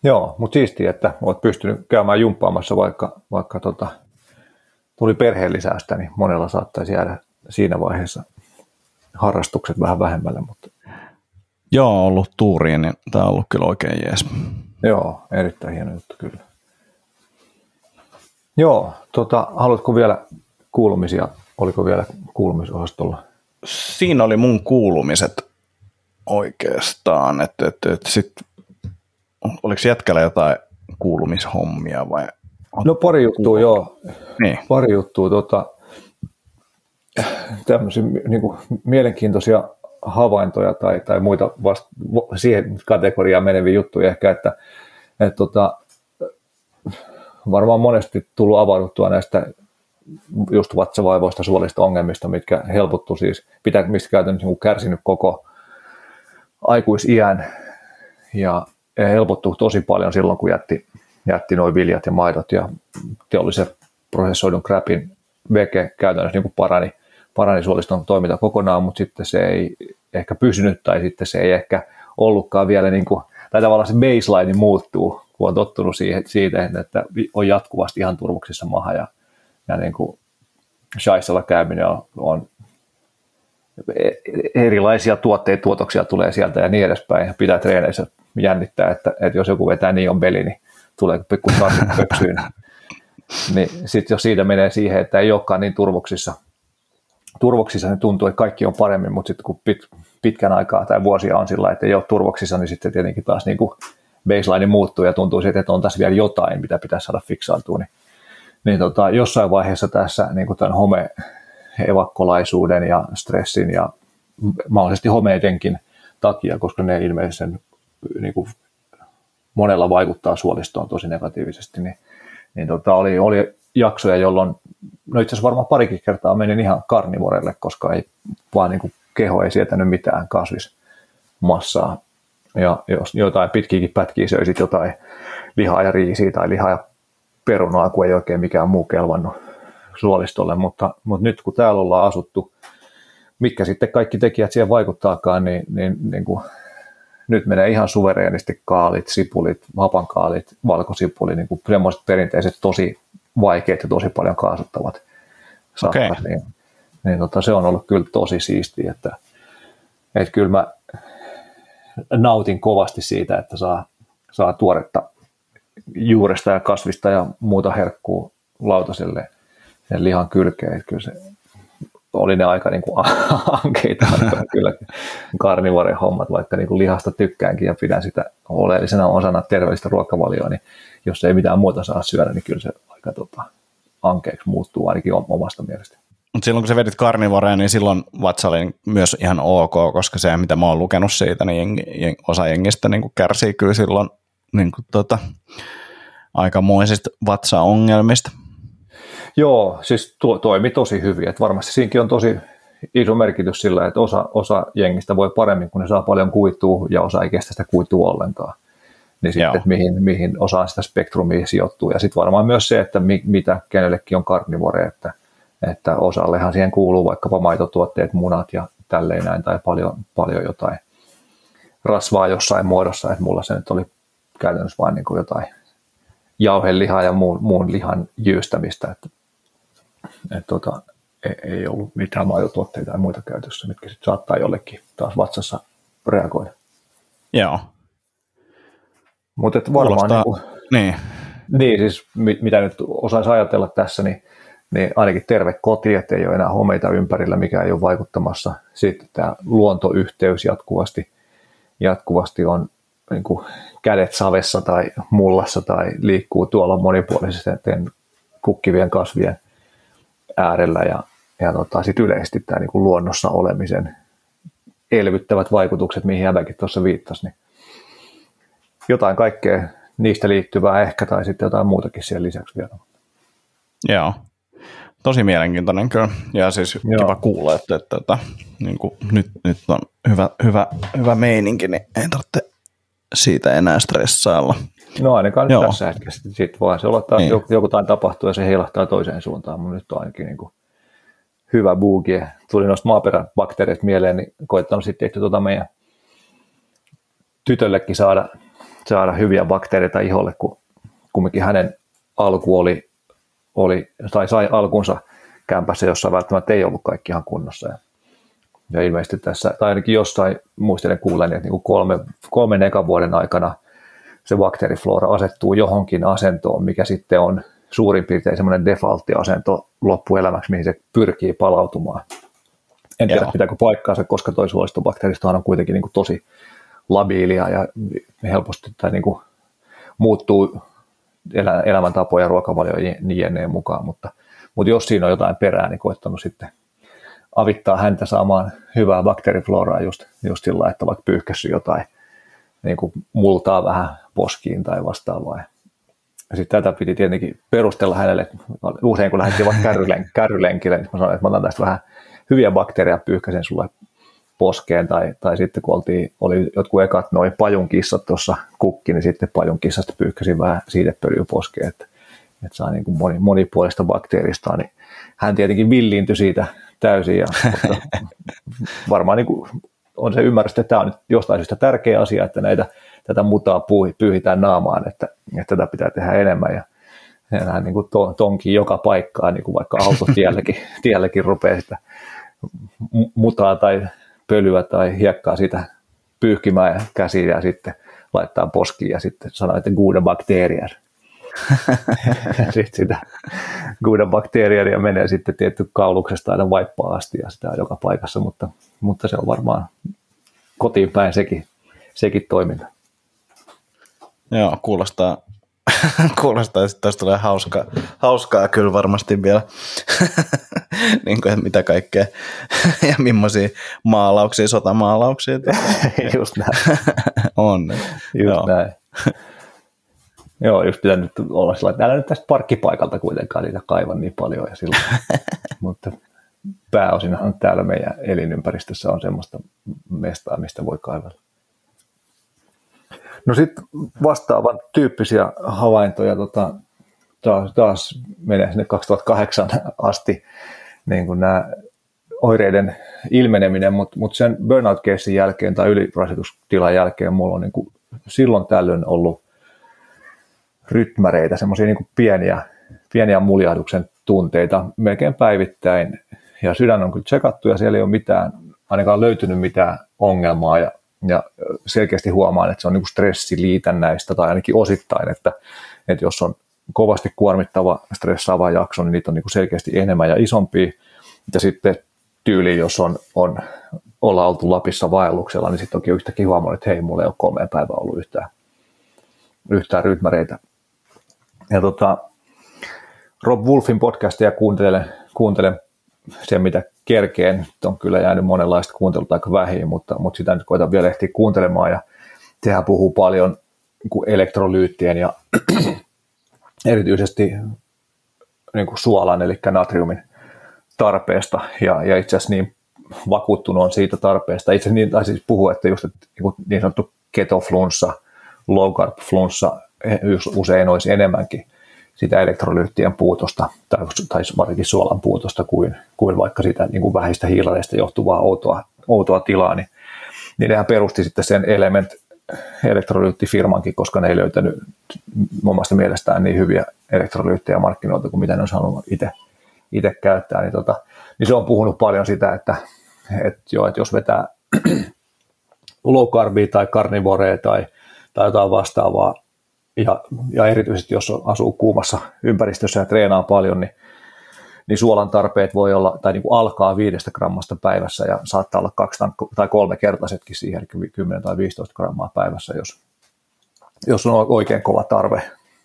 Joo, mutta siistiä, että olet pystynyt käymään jumppaamassa, vaikka, vaikka tota, tuli perheen lisäystä, niin monella saattaisi jäädä siinä vaiheessa harrastukset vähän vähemmälle. Mutta... Joo, ollut tuuriin, niin tämä on ollut kyllä oikein jees. Joo, erittäin hieno juttu kyllä. Joo, tota, haluatko vielä kuulumisia? Oliko vielä kuulumisosastolla? Siinä oli mun kuulumiset oikeastaan, että, että, että sitten oliko jätkällä jotain kuulumishommia vai? No pari juttua, joo. Niin. Pari juttua. Tota, tämmöisiä niin kuin, mielenkiintoisia havaintoja tai, tai muita vasta, siihen kategoriaan meneviä juttuja ehkä, että, että tota, varmaan monesti tullut avauduttua näistä just vatsavaivoista, suolista ongelmista, mitkä helpottu siis, pitää, mistä käytännössä niin kärsinyt koko aikuisiän ja helpottu tosi paljon silloin, kun jätti, jätti noin viljat ja maidot ja teollisen prosessoidun crapin veke käytännössä niin parani, parani suoliston toiminta kokonaan, mutta sitten se ei ehkä pysynyt tai sitten se ei ehkä ollutkaan vielä niin kuin, tai tavallaan se baseline muuttuu, kun on tottunut siihen, siitä, että on jatkuvasti ihan turvoksissa maha ja, ja niin kuin shaisella käyminen on, on erilaisia tuotteita, tuotoksia tulee sieltä ja niin edespäin. Pitää treeneissä jännittää, että, että jos joku vetää niin on beli, niin tulee pikku pöksyyn. niin sitten jos siitä menee siihen, että ei olekaan niin turvoksissa, turvoksissa niin tuntuu, että kaikki on paremmin, mutta sitten kun pit, pitkän aikaa tai vuosia on sillä, että ei ole turvoksissa, niin sitten tietenkin taas niin kuin baseline muuttuu ja tuntuu siitä, että on tässä vielä jotain, mitä pitäisi saada fiksaantua. Niin, niin tota, jossain vaiheessa tässä niin kuin tämän home evakkolaisuuden ja stressin ja mahdollisesti homeidenkin takia, koska ne ilmeisesti niin kuin monella vaikuttaa suolistoon tosi negatiivisesti, niin, niin tota, oli, oli jaksoja, jolloin no itse asiassa varmaan parikin kertaa menin ihan karnivorelle, koska ei vaan niin kuin keho ei sietänyt mitään kasvismassaa. Ja jos jotain pitkiäkin pätkiä söisit jotain lihaa ja riisiä tai lihaa ja perunaa, kun ei oikein mikään muu kelvannut suolistolle, mutta, mutta nyt kun täällä ollaan asuttu, mitkä sitten kaikki tekijät siihen vaikuttaakaan, niin, niin, niin kuin, nyt menee ihan suvereenisti kaalit, sipulit, hapankaalit, valkosipuli, niin kuin semmoiset perinteiset tosi vaikeat ja tosi paljon kaasuttavat okay. niin, niin tota, se on ollut kyllä tosi siistiä, että, että kyllä mä nautin kovasti siitä, että saa, saa tuoretta juuresta ja kasvista ja muuta herkkuu lautaselle sen lihan kylkeen. Kyllä se oli ne aika niin ankeita kyllä karnivoren hommat, vaikka niin kuin lihasta tykkäänkin ja pidän sitä oleellisena osana terveellistä ruokavalioa, niin jos ei mitään muuta saa syödä, niin kyllä se aika tota, ankeeksi muuttuu ainakin omasta mielestä. Mutta silloin kun sä vedit karnivoreja, niin silloin vatsa oli myös ihan ok, koska se, mitä mä oon lukenut siitä, niin jengi, osa jengistä niin kärsii kyllä silloin niin kuin tota, aikamoisista vatsaongelmista. Joo, siis tuo, toimi tosi hyvin. Että varmasti siinäkin on tosi iso merkitys sillä, että osa, osa jengistä voi paremmin, kun ne saa paljon kuitua ja osa ei kestä sitä kuitua ollenkaan. Niin sitten, että mihin, mihin osaan sitä spektrumia sijoittuu. Ja sitten varmaan myös se, että mi, mitä kenellekin on karnivore, että, että osallehan siihen kuuluu vaikkapa maitotuotteet, munat ja tälleen näin, tai paljon, paljon jotain rasvaa jossain muodossa, että mulla se nyt oli käytännössä vain niin kuin jotain jauhelihaa ja muun, muun lihan jyystämistä, että et tota, ei, ei ollut mitään maitotuotteita tai muita käytössä, mitkä sitten saattaa jollekin taas vatsassa reagoida. Joo. Mutta varmaan niin, kuin, niin. niin, siis mitä nyt osaisi ajatella tässä, niin, niin ainakin terve koti, että ei ole enää homeita ympärillä, mikä ei ole vaikuttamassa. Sitten tämä luontoyhteys jatkuvasti, jatkuvasti on niin kuin kädet savessa tai mullassa tai liikkuu tuolla monipuolisesti kukkivien kasvien äärellä ja, ja tota, sit yleisesti tämä niin luonnossa olemisen elvyttävät vaikutukset, mihin Jäbäkin tuossa viittasi, niin jotain kaikkea niistä liittyvää ehkä tai sitten jotain muutakin siellä lisäksi vielä. Joo, tosi mielenkiintoinen kyllä ja siis Joo. kiva kuulla, että, että, että niin kuin nyt, nyt on hyvä, hyvä, hyvä meininki, niin ei tarvitse siitä enää stressailla. No ainakaan Joo. tässä hetkessä. Sitten voi se olla, että niin. joku, joku tapahtuu ja se heilahtaa toiseen suuntaan, mutta nyt on ainakin niin kuin hyvä buugi. Tuli noista maaperäbakteereista mieleen, niin koittanut sitten että tuota meidän tytöllekin saada, saada hyviä bakteereita iholle, kun kumminkin hänen alku oli, oli tai sai alkunsa kämpässä, jossa välttämättä ei ollut kaikki ihan kunnossa. Ja, ja ilmeisesti tässä, tai ainakin jossain muistelen kuulleen, että niin kuin kolme, kolmen ekan vuoden aikana – se bakteeriflora asettuu johonkin asentoon, mikä sitten on suurin piirtein semmoinen defaultti-asento loppuelämäksi, mihin se pyrkii palautumaan. En tiedä, Joo. pitääkö paikkaansa, koska toi suolistobakteeristohan on kuitenkin niin kuin tosi labiilia ja helposti tai niin kuin muuttuu elämäntapoja, ruokavalio jne. mukaan, mutta, mutta jos siinä on jotain perää, niin koettanut sitten avittaa häntä saamaan hyvää bakteerifloraa just, just sillä, että vaikka pyyhkässyt jotain niin kuin multaa vähän poskiin tai vastaavaa. Ja sitten tätä piti tietenkin perustella hänelle, usein kun lähdettiin vaikka kärrylen, kärrylenkille, niin mä sanoin, että mä otan tästä vähän hyviä bakteereja, pyyhkäsen sulle poskeen, tai, tai sitten kun oltiin, oli jotkut ekat noin pajunkissat tuossa kukki, niin sitten pajunkissasta pyyhkäsin vähän siitepölyä poskeen, että, että saa niin kuin moni, monipuolista bakteerista, niin hän tietenkin villiintyi siitä täysin. Ja, varmaan niin kuin on se ymmärrys, että tämä on nyt jostain syystä tärkeä asia, että näitä, tätä mutaa pyyhitään naamaan, että, että tätä pitää tehdä enemmän. Ja, ja niin kuin to, tonkii joka paikkaan, niin kuin vaikka autotielläkin tielläkin rupeaa sitä mutaa tai pölyä tai hiekkaa siitä pyyhkimään käsiin ja sitten laittaa poskiin ja sitten sanoo, että goda bakteerier. sitten sitä goda bakteerier menee sitten tietty kauluksesta aina vaippaa asti ja sitä on joka paikassa, mutta, mutta se on varmaan kotiin päin sekin, sekin toiminta. Joo, kuulostaa, kuulostaa, että tästä tulee hauska, hauskaa kyllä varmasti vielä, niin kuin, mitä kaikkea ja millaisia maalauksia, sotamaalauksia Just näin. on. Just Joo. näin. Joo, just pitää nyt olla sillä että älä nyt tästä parkkipaikalta kuitenkaan niitä kaiva niin paljon. Ja silloin. Mutta pääosinhan täällä meidän elinympäristössä on semmoista mestaa, mistä voi kaivella. No sitten vastaavan tyyppisiä havaintoja tota, taas, taas menee sinne 2008 asti niin kuin nämä oireiden ilmeneminen, mutta mut sen burnout casein jälkeen tai ylirasitustilan jälkeen mulla on niin kuin silloin tällöin ollut rytmäreitä, semmoisia niin pieniä, pieniä muljahduksen tunteita melkein päivittäin. Ja sydän on kyllä tsekattu ja siellä ei ole mitään, ainakaan löytynyt mitään ongelmaa. Ja ja selkeästi huomaan, että se on niin stressiliitännäistä tai ainakin osittain, että, että jos on kovasti kuormittava, stressaava jakso, niin niitä on niin selkeästi enemmän ja isompi. Ja sitten tyyli, jos on, on olla oltu Lapissa vaelluksella, niin sitten onkin yhtäkkiä huomannut, että hei, mulla ei ole kolme päivää ollut yhtään, yhtään rytmäreitä. Ja tota, Rob Wolfin podcastia kuuntelen, kuuntelen sen, mitä kerkeen. On kyllä jäänyt monenlaista kuuntelua aika vähin, mutta, mutta sitä nyt koitan vielä ehtiä kuuntelemaan. Ja sehän puhuu paljon niin elektrolyyttien ja erityisesti niin kuin suolan, eli natriumin tarpeesta. Ja, ja itse asiassa niin vakuuttunut on siitä tarpeesta. Itse niin, tai siis puhuu, että just että niin, niin sanottu ketoflunssa, low carb flunssa usein olisi enemmänkin sitä elektrolyyttien puutosta tai, tai varsinkin suolan puutosta kuin, kuin vaikka sitä niin kuin vähistä hiilareista johtuvaa outoa, outoa tilaa, niin, niin nehän perusti sitten sen element elektrolyyttifirmankin, koska ne ei löytänyt omasta mielestään niin hyviä elektrolyyttejä markkinoilta kuin mitä ne on saanut itse, käyttää, niin, tota, niin se on puhunut paljon sitä, että, että, jo, että jos vetää low carbia tai carnivorea tai, tai jotain vastaavaa ja, ja erityisesti jos asuu kuumassa ympäristössä ja treenaa paljon, niin, niin suolan tarpeet voi olla, tai niin kuin alkaa viidestä grammasta päivässä ja saattaa olla kaksi tai kolme kertaisetkin siihen, eli 10 tai 15 grammaa päivässä, jos, jos on oikein kova tarve.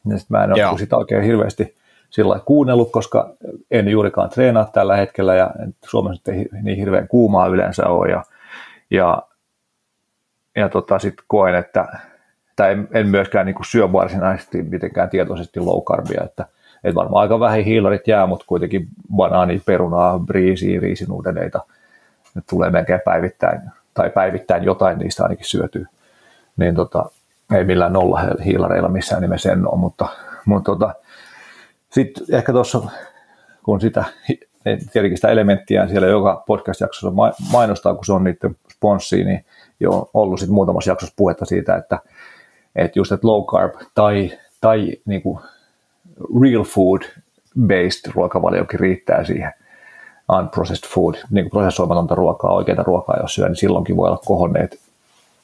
Ja sit mä en ole sitä oikein hirveästi sillä kuunnellut, koska en juurikaan treenaa tällä hetkellä ja Suomessa ei niin hirveän kuumaa yleensä ole ja, ja, ja tota, sitten koen, että tai en, en myöskään niin kuin syö varsinaisesti mitenkään tietoisesti low carbia, että, että varmaan aika vähän hiilarit jää, mutta kuitenkin banaani, perunaa, briisiä, riisinuudeleita, ne tulee melkein päivittäin, tai päivittäin jotain niistä ainakin syötyy, niin tota, ei millään nolla hiilareilla missään nimessä en ole, mutta, mutta tota, sitten ehkä tuossa, kun sitä, tietenkin sitä elementtiä siellä joka podcast-jaksossa mainostaa, kun se on niiden sponssi, niin jo ollut sitten muutamassa jaksossa puhetta siitä, että että just että low carb tai, tai niin kuin real food based ruokavaliokin riittää siihen unprocessed food, niin kuin prosessoimatonta ruokaa, oikeita ruokaa jos syö, niin silloinkin voi olla kohonneet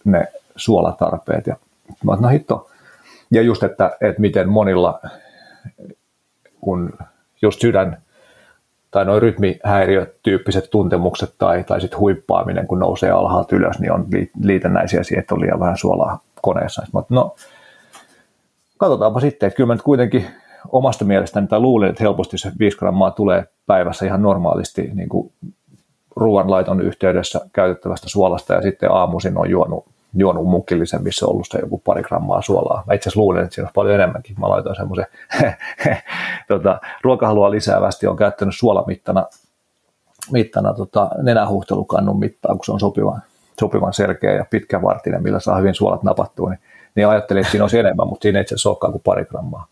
ne suolatarpeet. Ja, no hitto. Ja just, että, että miten monilla, kun just sydän tai noin rytmihäiriötyyppiset tuntemukset tai, tai sitten huippaaminen, kun nousee alhaalta ylös, niin on liitännäisiä siihen, että on liian vähän suolaa koneessa. Mutta no, katsotaanpa sitten, että kyllä mä nyt kuitenkin omasta mielestäni tai luulen, että helposti se 5 grammaa tulee päivässä ihan normaalisti niin kuin ruoanlaiton yhteydessä käytettävästä suolasta ja sitten aamuisin on juonut, juonut mukillisen, missä on ollut se joku pari grammaa suolaa. Mä itse asiassa luulen, että siinä on paljon enemmänkin. Mä laitoin semmoisen tota, ruokahalua lisäävästi, on käyttänyt suolamittana mittana tota, nenähuhtelukannun mittaa, kun se on sopiva, sopivan selkeä ja pitkävartinen, millä saa hyvin suolat napattua, niin, niin ajattelin, että siinä olisi enemmän, mutta siinä ei itse asiassa olekaan kuin pari grammaa,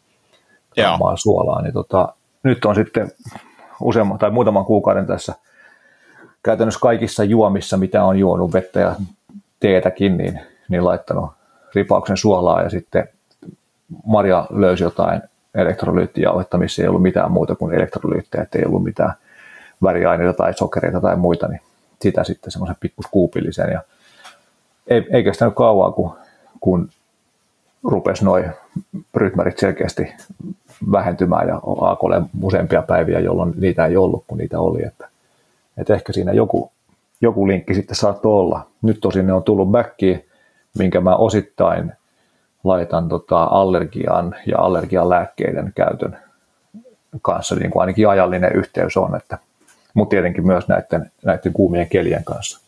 grammaa suolaa. Niin tota, nyt on sitten useamman tai muutaman kuukauden tässä käytännössä kaikissa juomissa, mitä on juonut vettä ja teetäkin, niin, niin laittanut ripauksen suolaa ja sitten Maria löysi jotain elektrolyyttijauhetta, missä ei ollut mitään muuta kuin elektrolyyttejä, että ei ollut mitään väriaineita tai sokereita tai muita, niin sitä sitten semmoisen pikkuskuupillisen. Ja ei, ei kestänyt kauan, kun, kun rupesi noin rytmärit selkeästi vähentymään ja olla useampia päiviä, jolloin niitä ei ollut, kun niitä oli. Että, että ehkä siinä joku, joku linkki sitten saattoi olla. Nyt tosin ne on tullut backiin, minkä mä osittain laitan tota allergian ja allergian lääkkeiden käytön kanssa, niin kuin ainakin ajallinen yhteys on, että, mutta tietenkin myös näiden, näiden kuumien kelien kanssa.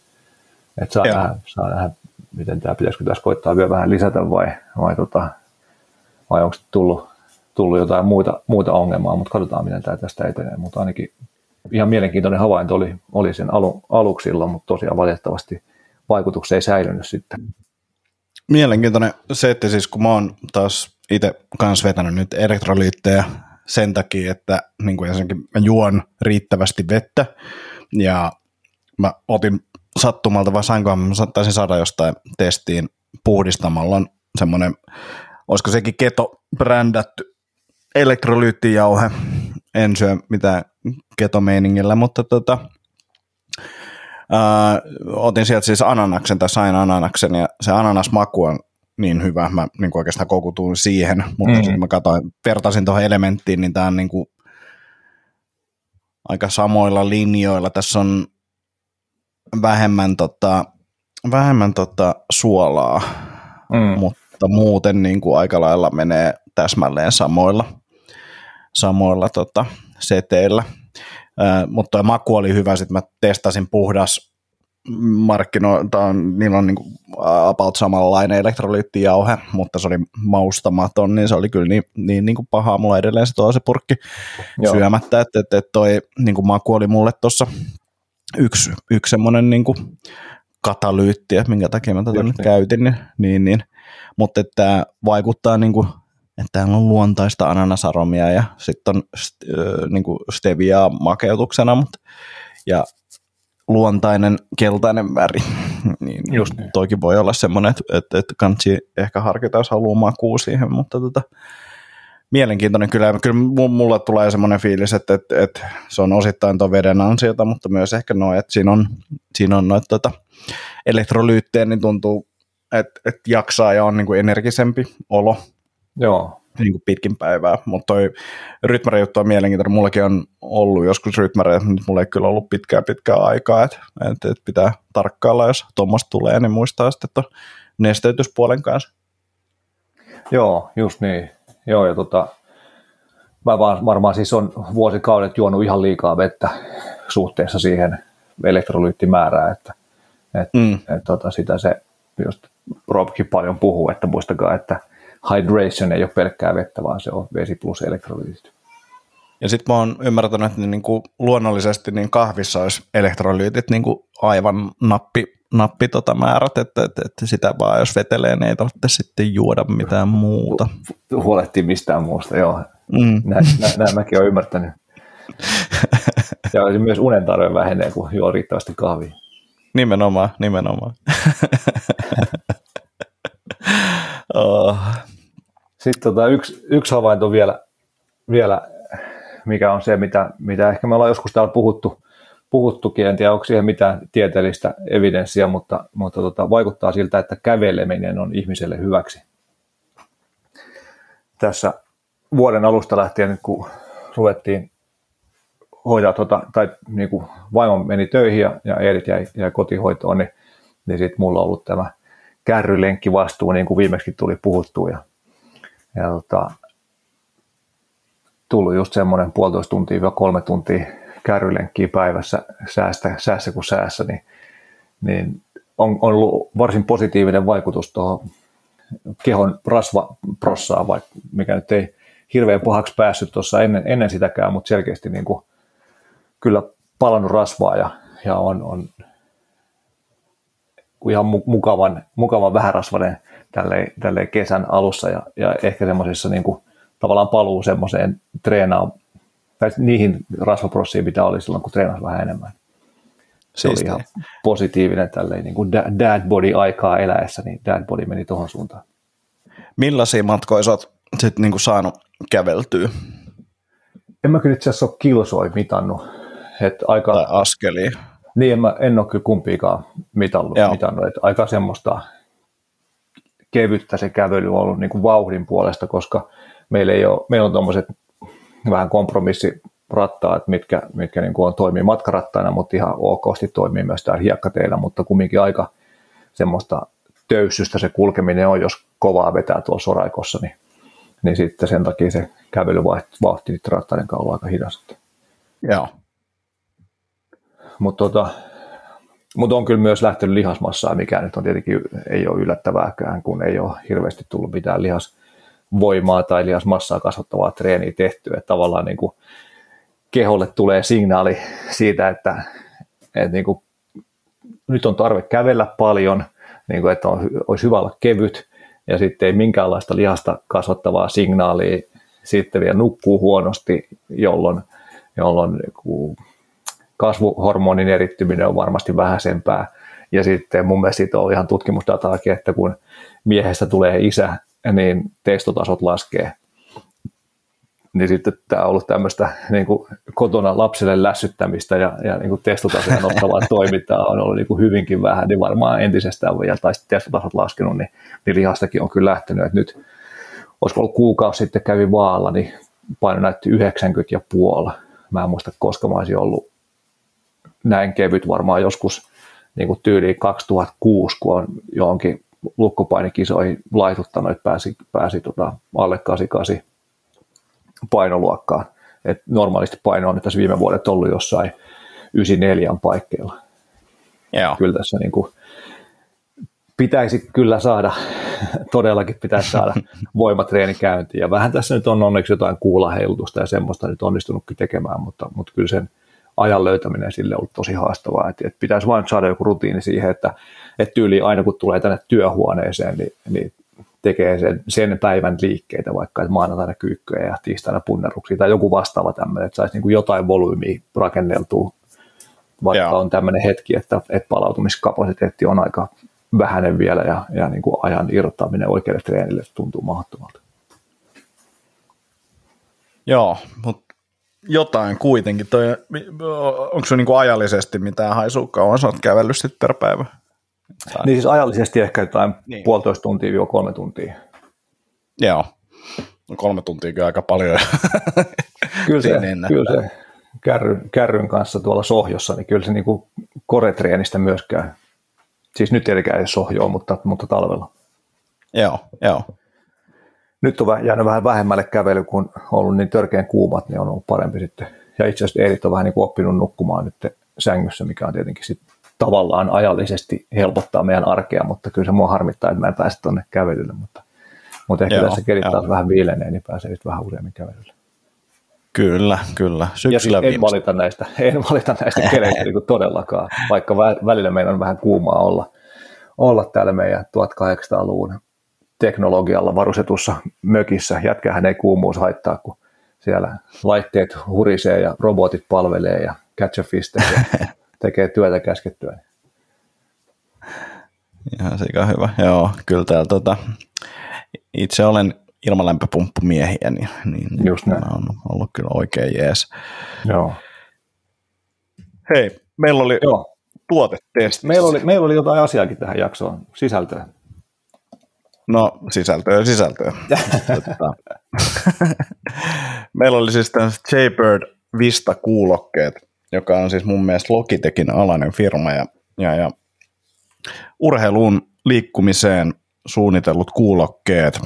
Että saa, nähdä, saa nähdä, miten tämä pitäisikö tässä koittaa vielä vähän lisätä vai, vai, tota, vai onko tullut, tullut jotain muuta, muuta ongelmaa, mutta katsotaan miten tämä tästä etenee, mutta ainakin ihan mielenkiintoinen havainto oli, oli sen alu, aluksilla, mutta tosiaan valitettavasti vaikutuksia ei säilynyt sitten. Mielenkiintoinen se, että siis kun mä oon taas itse kanssa vetänyt nyt elektrolyyttejä sen takia, että niin kuin ensinnäkin mä juon riittävästi vettä ja mä otin sattumalta vai sainko mä taisin saada jostain testiin puhdistamalla semmoinen, olisiko sekin keto-brändätty elektrolyyttijauhe, en syö mitään ketomeiningillä, mutta tota, ää, otin sieltä siis ananaksen tai sain ananaksen ja se ananasmaku on niin hyvä, mä niin kuin oikeastaan kokutuin siihen, mutta mm. sitten mä katsoin, vertasin tuohon elementtiin, niin tämä on niin kuin aika samoilla linjoilla. Tässä on vähemmän, tota, vähemmän tota suolaa, mm. mutta muuten niin kuin aika lailla menee täsmälleen samoilla, samoilla tota, seteillä. Äh, mutta maku oli hyvä, sitten mä testasin puhdas markkinoilta, on, niillä on niin kuin about samanlainen elektrolyyttijauhe, mutta se oli maustamaton, niin se oli kyllä niin, niin, niin kuin pahaa mulla edelleen se toisen purkki Joo. syömättä, että, että, että toi niin kuin maku oli mulle tuossa yksi, yksi semmoinen niin kuin katalyytti, että minkä takia mä tätä nyt niin. käytin, niin, niin, niin. mutta että vaikuttaa niin kuin että täällä on luontaista ananasaromia ja sitten on äh, niin kuin steviaa makeutuksena, mutta, ja luontainen keltainen väri. niin Just niin. Toikin voi olla semmoinen, että, että, että kansi ehkä harkita, jos haluaa makua siihen, mutta tota, mielenkiintoinen kyllä. Kyllä mulle tulee semmoinen fiilis, että, että, että se on osittain tuon veden ansiota, mutta myös ehkä noin, että siinä on, siinä on noita tota, elektrolyyttejä, niin tuntuu, että, että jaksaa ja on niin kuin energisempi olo. Joo niin kuin pitkin päivää, mutta toi rytmäri juttu on mielenkiintoinen. Mullakin on ollut joskus rytmäri, mutta mulla ei kyllä ollut pitkää pitkää aikaa, että et, et pitää tarkkailla, jos tuommoista tulee, niin muistaa sitten tuon nesteytyspuolen kanssa. Joo, just niin. Joo, ja tota, mä vaan, varmaan siis on vuosikaudet juonut ihan liikaa vettä suhteessa siihen elektrolyyttimäärään, että et, mm. et, tota, sitä se just Robkin paljon puhuu, että muistakaa, että hydration ei ole pelkkää vettä, vaan se on vesi plus elektrolyytit. Ja sitten mä oon ymmärtänyt, että niin kuin luonnollisesti niin kahvissa olisi elektrolyytit niin kuin aivan nappi, nappi tota määrät, että, että, että, sitä vaan jos vetelee, niin ei tarvitse sitten juoda mitään muuta. Huolehtii mistään muusta, joo. Mm. Näin, näin, näin mäkin olen ymmärtänyt. ja myös unen tarve vähenee, kun juo riittävästi kahvia. Nimenomaan, nimenomaan. oh. Sitten tota, yksi, yksi havainto vielä, vielä, mikä on se, mitä, mitä ehkä me ollaan joskus täällä puhuttu, puhuttukin, en tiedä onko siihen mitään tieteellistä evidenssiä, mutta, mutta tota, vaikuttaa siltä, että käveleminen on ihmiselle hyväksi. Tässä vuoden alusta lähtien, kun ruvettiin hoitaa, tota, tai niin kuin vaimo meni töihin ja, ja Eerit jäi, jäi kotihoitoon, niin, niin sitten mulla on ollut tämä kärrylenkki vastuu, niin kuin viimeksi tuli puhuttua. Ja, ja tota, tullut just semmoinen puolitoista tuntia kolme tuntia kärrylenkkiä päivässä säästä, säässä kuin säässä, niin, niin on, on ollut varsin positiivinen vaikutus tuohon kehon rasvaprossaan, vaikka mikä nyt ei hirveän pahaksi päässyt tuossa ennen, ennen sitäkään, mutta selkeästi niin kuin kyllä palannut rasvaa ja, ja on, on ihan mukavan, mukavan vähärasvainen tälle, tälle kesän alussa ja, ja ehkä semmoisessa niin tavallaan paluu semmoiseen treenaan, tai niihin rasvaprossiin, mitä oli silloin, kun treenasi vähän enemmän. se oli ihan positiivinen tälleen niin kuin dad body aikaa eläessä, niin dad body meni tuohon suuntaan. Millaisia matkoja sä oot sit niin kuin saanut käveltyä? En mä kyllä itse asiassa ole kilsoi mitannut. Et aika, tai askelia. Niin, en, mä, en ole kyllä kumpiikaan mitannut. mitannut. Et aika semmoista kevyttä se kävely on ollut niin kuin vauhdin puolesta, koska meillä, ei ole, meillä on tuommoiset vähän kompromissirattaat, mitkä, mitkä niin kuin on, toimii matkarattaina, mutta ihan okosti toimii myös täällä hiekkateillä, mutta kumminkin aika semmoista töyssystä se kulkeminen on, jos kovaa vetää tuolla soraikossa, niin, niin sitten sen takia se kävelyvauhti rattaiden kanssa on aika hidasta. Joo. Mutta tota, mut on kyllä myös lähtenyt lihasmassaa, mikä nyt on tietenkin ei ole yllättävääkään, kun ei ole hirveästi tullut mitään lihasvoimaa tai lihasmassaa kasvattavaa treeniä tehty. Että tavallaan niin kuin keholle tulee signaali siitä, että, että niin kuin nyt on tarve kävellä paljon, niin kuin, että on, olisi hyvä olla kevyt, ja sitten ei minkäänlaista lihasta kasvattavaa signaalia, sitten vielä nukkuu huonosti, jolloin, jolloin niin kasvuhormonin erittyminen on varmasti vähäisempää. Ja sitten mun mielestä siitä on ihan tutkimusdataakin, että kun miehestä tulee isä, niin testotasot laskee. Niin sitten tämä on ollut tämmöistä niin kuin kotona lapselle lässyttämistä ja, ja niin kuin testotasoja nostavaa toimintaa on ollut niin kuin hyvinkin vähän, niin varmaan entisestään vielä, tai sitten testotasot laskenut, niin, niin lihastakin on kyllä lähtenyt. Että nyt, olisiko ollut kuukausi sitten kävi vaalla, niin paino näytti 90 ja puoli. Mä en muista, koska mä olisin ollut näin kevyt varmaan joskus niin kuin tyyliin 2006, kun on johonkin lukkopainikisoihin laituttanut, että pääsi, pääsi tota alle 88 painoluokkaan. Et normaalisti paino on tässä viime vuodet ollut jossain 94 paikkeilla. Joo. Kyllä tässä niin kuin pitäisi kyllä saada, todellakin pitäisi saada voimatreeni käyntiin. Ja vähän tässä nyt on onneksi jotain kuulaheilutusta ja semmoista nyt onnistunutkin tekemään, mutta, mutta kyllä sen ajan löytäminen sille on ollut tosi haastavaa. Että, että pitäisi vain saada joku rutiini siihen, että, että tyyli aina kun tulee tänne työhuoneeseen, niin, niin tekee sen, sen päivän liikkeitä, vaikka että maanantaina kyykkyjä ja tiistaina punneruksia tai joku vastaava tämmöinen, että saisi niin jotain volyymiä rakenneltua, vaikka Joo. on tämmöinen hetki, että, että palautumiskapasiteetti on aika vähäinen vielä ja, ja niin kuin ajan irrottaminen oikealle treenille tuntuu mahdottomalta. Joo, mutta jotain kuitenkin. Toi, onko se niinku ajallisesti mitään haisua kauan sä oot kävellyt sitten per päivä? Tai... Niin siis ajallisesti ehkä jotain niin. puolitoista tuntia jo kolme tuntia. Joo. No kolme tuntia kyllä aika paljon. kyllä se, kyllä se kärryn, kärryn, kanssa tuolla sohjossa, niin kyllä se niinku koretreenistä myöskään. Siis nyt tietenkään ei sohjoa, mutta, mutta talvella. Joo, joo nyt on jäänyt vähän vähemmälle kävely, kun on ollut niin törkeän kuumat, niin on ollut parempi sitten. Ja itse asiassa Eerit on vähän niin kuin oppinut nukkumaan nyt sängyssä, mikä on tietenkin sitten tavallaan ajallisesti helpottaa meidän arkea, mutta kyllä se mua harmittaa, että mä en pääse tuonne kävelylle, mutta, mutta ehkä joo, tässä kelit taas vähän viilenee, niin pääsee just vähän useammin kävelylle. Kyllä, kyllä. Syksyllä ja en valita näistä, en valita näistä keleistä niin todellakaan, vaikka välillä meidän on vähän kuumaa olla, olla täällä meidän 1800-luvun teknologialla varustetussa mökissä. Jätkähän ei kuumuus haittaa, kun siellä laitteet hurisee ja robotit palvelee ja catch a fish tekee, tekee työtä käskettyä. Ihan sika hyvä. Joo, kyllä täällä tota, itse olen ilmalämpöpumppumiehiä, niin, niin Just näin. on ollut kyllä oikein jees. Joo. Hei, meillä oli Joo. tuotetesti. Meillä oli, meillä oli jotain asiaakin tähän jaksoon, sisältöä. No sisältöä sisältöä. Tota, meillä oli siis tämmöiset Jaybird Vista-kuulokkeet, joka on siis mun mielestä Logitechin alainen firma ja, ja, ja urheiluun liikkumiseen suunnitellut kuulokkeet.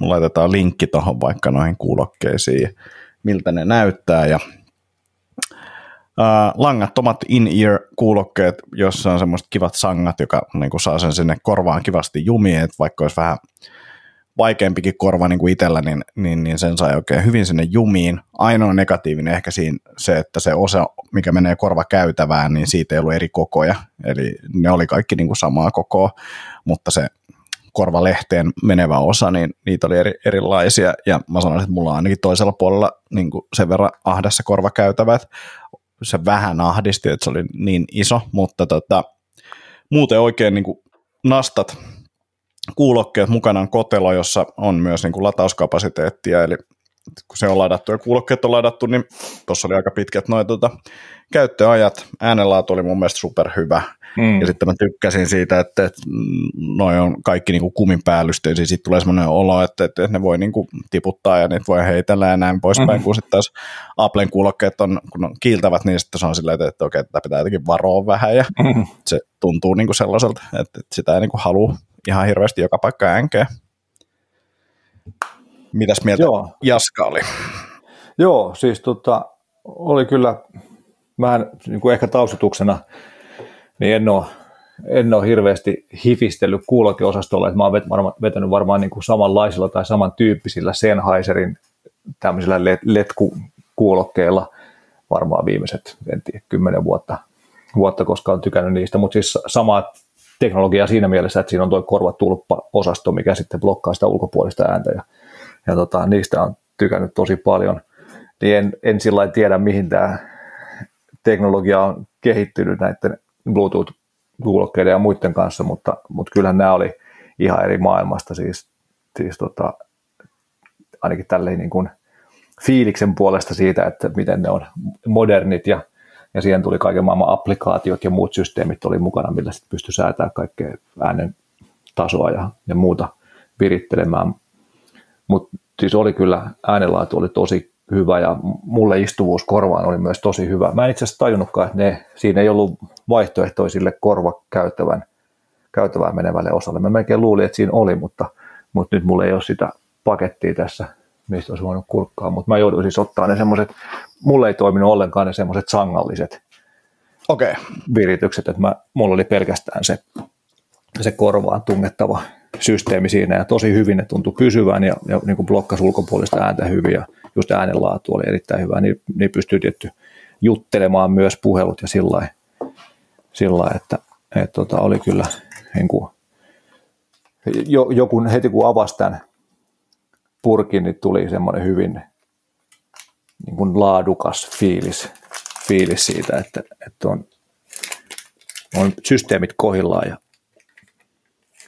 Laitetaan linkki tuohon vaikka noihin kuulokkeisiin, miltä ne näyttää ja Uh, langattomat in-ear-kuulokkeet, jossa on semmoiset kivat sangat, joka niin kuin saa sen sinne korvaan kivasti jumiin, että vaikka olisi vähän vaikeampikin korva niin kuin itsellä, niin, niin, niin sen sai oikein hyvin sinne jumiin. Ainoa negatiivinen ehkä siinä se, että se osa, mikä menee korva käytävään, niin siitä ei ollut eri kokoja, eli ne oli kaikki niin kuin samaa kokoa, mutta se korvalehteen menevä osa, niin niitä oli eri, erilaisia, ja mä sanoisin, että mulla on ainakin toisella puolella niin kuin sen verran ahdassa korvakäytävät se vähän ahdisti, että se oli niin iso, mutta tota, muuten oikein niin kuin nastat kuulokkeet mukana on kotelo, jossa on myös niin kuin latauskapasiteettia, eli kun se on ladattu ja kuulokkeet on ladattu, niin tuossa oli aika pitkät noin tota, käyttöajat. Äänenlaatu oli mun mielestä superhyvä. Mm. Ja sitten mä tykkäsin siitä, että, että noi on kaikki niin kuin kumin päällysteisiä. Sitten tulee semmoinen olo, että, että ne voi niin kuin tiputtaa ja niitä voi heitellä ja näin poispäin. Mm. Kun sitten taas Applen kuulokkeet on, kun on kiiltävät, niin sitten se on silleen, että, että okei, tätä pitää jotenkin varoa vähän. Ja mm. se tuntuu niin kuin sellaiselta, että, että sitä ei niin kuin halua ihan hirveästi joka paikka änkeä. Mitäs mieltä Joo. Jaska oli? Joo, siis tota, oli kyllä vähän niin kuin ehkä taustutuksena, niin en ole, en ole hirveästi hifistellyt kuulokeosastolla, että mä oon varma, vetänyt varmaan niin kuin samanlaisilla tai samantyyppisillä Sennheiserin tämmöisillä letkukuulokkeilla varmaan viimeiset, en tiedä, kymmenen vuotta, vuotta, koska on tykännyt niistä, mutta siis samaa teknologiaa siinä mielessä, että siinä on tuo korvatulppa-osasto, mikä sitten blokkaa sitä ulkopuolista ääntä ja ja tota, niistä on tykännyt tosi paljon. Niin en, en sillä tiedä, mihin tämä teknologia on kehittynyt näiden Bluetooth-kuulokkeiden ja muiden kanssa, mutta, mutta kyllähän nämä oli ihan eri maailmasta, siis, siis tota, ainakin tälleen niin kuin fiiliksen puolesta siitä, että miten ne on modernit ja, ja siihen tuli kaiken maailman applikaatiot ja muut systeemit oli mukana, millä sitten pystyi säätämään kaikkea äänen tasoa ja, ja muuta virittelemään mutta siis oli kyllä, äänenlaatu oli tosi hyvä ja mulle istuvuus korvaan oli myös tosi hyvä. Mä en itse asiassa tajunnutkaan, että ne, siinä ei ollut vaihtoehtoisille korvakäyttävän käyttävään menevälle osalle. Mä melkein luulin, että siinä oli, mutta, mutta nyt mulla ei ole sitä pakettia tässä, mistä olisi voinut kurkkaa. Mutta mä jouduin siis ottaa ne semmoiset, mulle ei toiminut ollenkaan ne semmoiset sangalliset okay. viritykset, että mä, mulla oli pelkästään se, se korvaan tungettava systeemi siinä. Ja tosi hyvin ne tuntui pysyvän ja, ja niin blokkasi ulkopuolista ääntä hyvin ja just äänenlaatu oli erittäin hyvä, niin, niin pystyy tietty juttelemaan myös puhelut ja sillä lailla, että, että tota, oli kyllä niin kuin, jo, joku heti kun avasi tämän purkin, niin tuli semmoinen hyvin niin kuin laadukas fiilis, fiilis siitä, että, että on, on systeemit kohillaan ja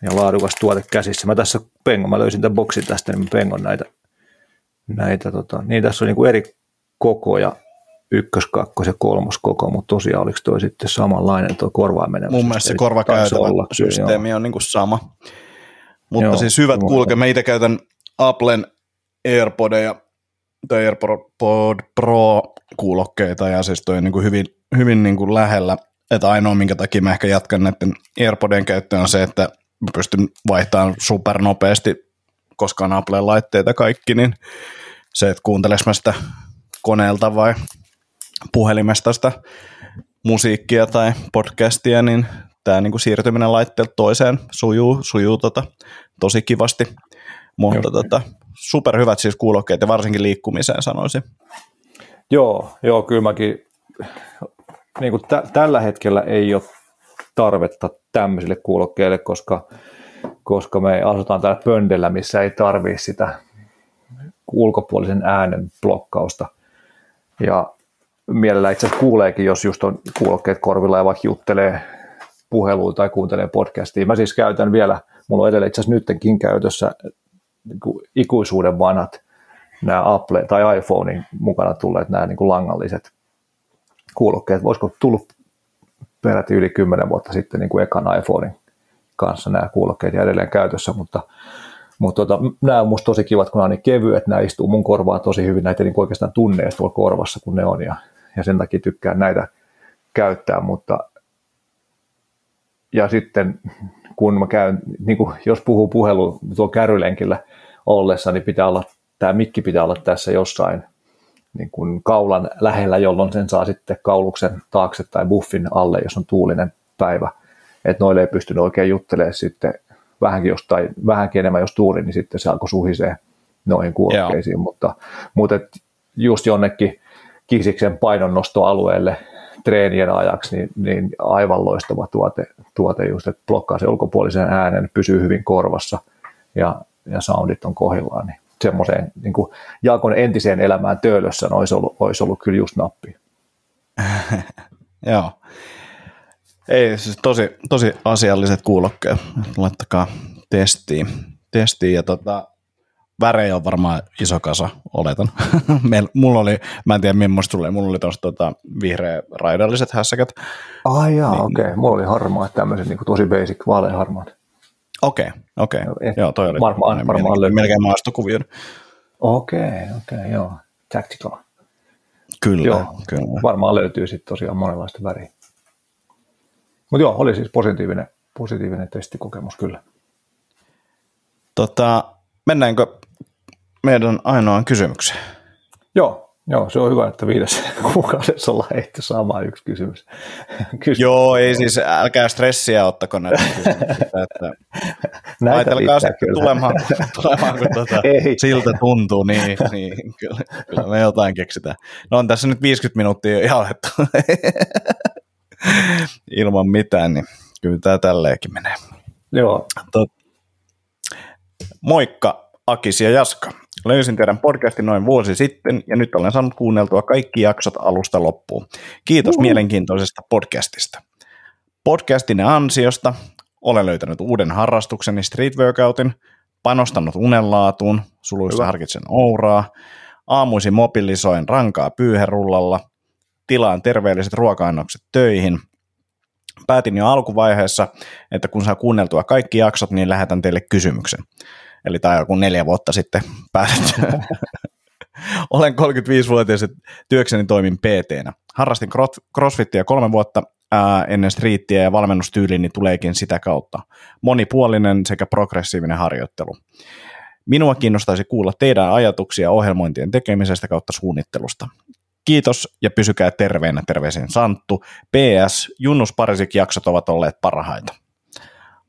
ja laadukas tuote käsissä. Mä tässä pengon, mä löysin tämän boksin tästä, niin mä pengon näitä, näitä tota, niin tässä on niin kuin eri kokoja, ykkös, kakkos ja kolmos koko, mutta tosiaan oliko toi sitten samanlainen tuo korvaan menevä Mun mielestä se korvakäytävä systeemi on niin kuin sama. Mutta Joo, siis hyvät kuulke, mä itse käytän Applen AirPodeja tai AirPod Pro kuulokkeita ja siis toi on niin kuin hyvin, hyvin niin kuin lähellä, että ainoa minkä takia mä ehkä jatkan näiden AirPodien käyttöön on se, että pystyn vaihtamaan supernopeasti, koska on Applen laitteita kaikki, niin se, että kuunteleks mä sitä koneelta vai puhelimesta sitä musiikkia tai podcastia, niin tämä niinku siirtyminen laitteelta toiseen sujuu, sujuu tota, tosi kivasti. Mutta tota, superhyvät siis kuulokkeet ja varsinkin liikkumiseen sanoisin. Joo, joo kyllä mäkin niin kuin t- tällä hetkellä ei ole tarvetta tämmöisille kuulokkeille, koska, koska me asutaan täällä pöndellä, missä ei tarvii sitä ulkopuolisen äänen blokkausta. Ja mielellään itse asiassa kuuleekin, jos just on kuulokkeet korvilla ja vaikka juttelee puheluun tai kuuntelee podcastia. Mä siis käytän vielä, mulla on edelleen itse asiassa nytkin käytössä niin ikuisuuden vanhat nämä Apple tai iPhonein mukana tulleet nämä niin kuin langalliset kuulokkeet. Voisiko tullut peräti yli 10 vuotta sitten niin kuin ekan iPhonein kanssa nämä kuulokkeet ja edelleen käytössä, mutta, mutta tota, nämä on musta tosi kivat, kun nämä on niin kevyet, nämä istuu mun korvaan tosi hyvin, näitä niin oikeastaan tunne tuolla korvassa, kun ne on, ja, ja sen takia tykkään näitä käyttää, mutta ja sitten kun mä käyn, niin kuin jos puhuu puhelu tuolla kärylenkillä ollessa, niin pitää olla, tämä mikki pitää olla tässä jossain niin kuin kaulan lähellä, jolloin sen saa sitten kauluksen taakse tai buffin alle, jos on tuulinen päivä. Että noille ei pystynyt oikein juttelemaan sitten vähänkin, jostain, vähänkin enemmän, jos tuuli, niin sitten se alkoi suhisee noihin kuulokkeisiin, Joo. mutta, mutta et just jonnekin kisiksen painonnostoalueelle treenien ajaksi, niin, niin aivan loistava tuote, tuote just, että blokkaa se ulkopuolisen äänen, pysyy hyvin korvassa ja, ja soundit on kohdillaan, niin semmoiseen niin kuin Jaakon entiseen elämään töölössä olisi ollut, olisi ollut kyllä just nappi. Joo. Ei, siis tosi, tosi asialliset kuulokkeet. Laittakaa testiin. testiin ja tota, värejä on varmaan iso kasa, oletan. Meil, mulla oli, mä en tiedä millaista tulee, mulla oli tuossa tota, vihreä raidalliset hässäkät. Ah jaa, niin, okei. Okay. Mulla oli harmaat, tämmöiset niin tosi basic vaaleanharmaat. Okei, okay, okei. Okay. Joo, toi oli varmaan, varmaan melkein, melkein maastokuvio. Okei, okay, okei, okay, joo. Tactical. Kyllä, joo, kyllä. Varmaan löytyy sitten tosiaan monenlaista väriä. Mutta joo, oli siis positiivinen, positiivinen testikokemus kyllä. Tota, mennäänkö meidän ainoaan kysymykseen? Joo, joo, se on hyvä, että viides kuukaudessa ollaan ehti saamaan yksi kysymys. kysymys. Joo, ei siis, älkää stressiä ottako näitä kysymyksiä. Että näitä ajatelkaa sitten tulemaan, tulemaan kun tuota, siltä tuntuu, niin, niin kyllä, kyllä me jotain keksitään. No on tässä nyt 50 minuuttia jo jaettu ilman mitään, niin kyllä tämä tälleenkin menee. Joo. Tot, moikka Akis ja Jaska. Löysin teidän podcastin noin vuosi sitten ja nyt olen saanut kuunneltua kaikki jaksot alusta loppuun. Kiitos Uhu. mielenkiintoisesta podcastista. Podcastin ansiosta olen löytänyt uuden harrastukseni street workoutin, panostanut unenlaatuun, suluissa Hyvä. harkitsen ouraa, aamuisin mobilisoin rankaa pyyherullalla, tilaan terveelliset ruoka-annokset töihin. Päätin jo alkuvaiheessa, että kun saa kuunneltua kaikki jaksot, niin lähetän teille kysymyksen. Eli tämä on joku neljä vuotta sitten päätetty. Olen 35-vuotias ja työkseni toimin PT-nä. Harrastin crossfittiä kolme vuotta ää, ennen striittiä ja valmennustyylini tuleekin sitä kautta. Monipuolinen sekä progressiivinen harjoittelu. Minua kiinnostaisi kuulla teidän ajatuksia ohjelmointien tekemisestä kautta suunnittelusta. Kiitos ja pysykää terveenä, terveisin Santtu. PS, Junnus Parisik jaksot ovat olleet parhaita.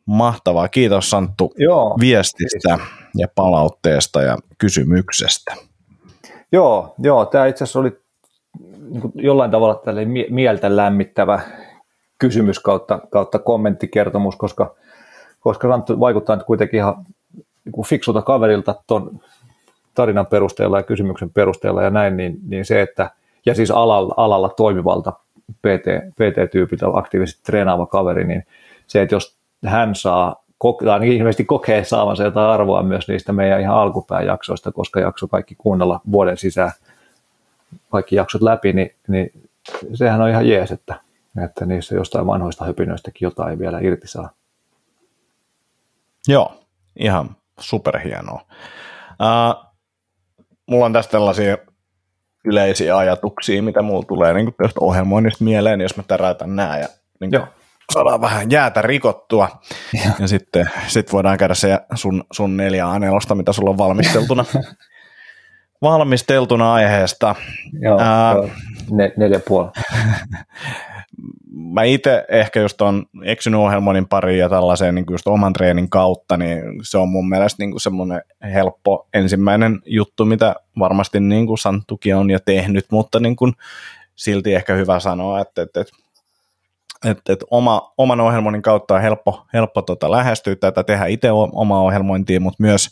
Mahtavaa. Kiitos Santtu Joo, viestistä kiitos. ja palautteesta ja kysymyksestä. Joo, joo tämä itse asiassa oli niin jollain tavalla mieltä lämmittävä kysymys kautta, kautta kommenttikertomus, koska, koska Santtu vaikuttaa nyt kuitenkin ihan niin fiksulta kaverilta tuon tarinan perusteella ja kysymyksen perusteella ja näin, niin, niin se, että ja siis alalla, alalla toimivalta PT, PT-tyypiltä aktiivisesti treenaava kaveri, niin se, että jos hän saa, tai ainakin ilmeisesti kokee saavansa jotain arvoa myös niistä meidän ihan alkupään jaksoista, koska jakso kaikki kuunnella vuoden sisään kaikki jaksot läpi, niin, niin sehän on ihan jees, että, että niissä jostain vanhoista höpinöistäkin jotain vielä irti saa. Joo, ihan superhienoa. Uh, mulla on tästä tällaisia yleisiä ajatuksia, mitä mulla tulee niin tästä ohjelmoinnista mieleen, jos mä täräytän nää ja niin Joo saadaan vähän jäätä rikottua. Ja, ja sitten sit voidaan käydä se sun, sun neljä anelosta, mitä sulla on valmisteltuna. valmisteltuna aiheesta. Joo, Ää, ne, neljä puoli. mä itse ehkä just on eksynyt ohjelmoinnin pariin ja tällaiseen niin just oman treenin kautta, niin se on mun mielestä niin semmoinen helppo ensimmäinen juttu, mitä varmasti niin kuin Santtukin on jo tehnyt, mutta niin kuin silti ehkä hyvä sanoa, että, että, että että et oma, oman ohjelmoinnin kautta on helppo, helppo tota lähestyä tätä, tehdä itse omaa ohjelmointia, mutta myös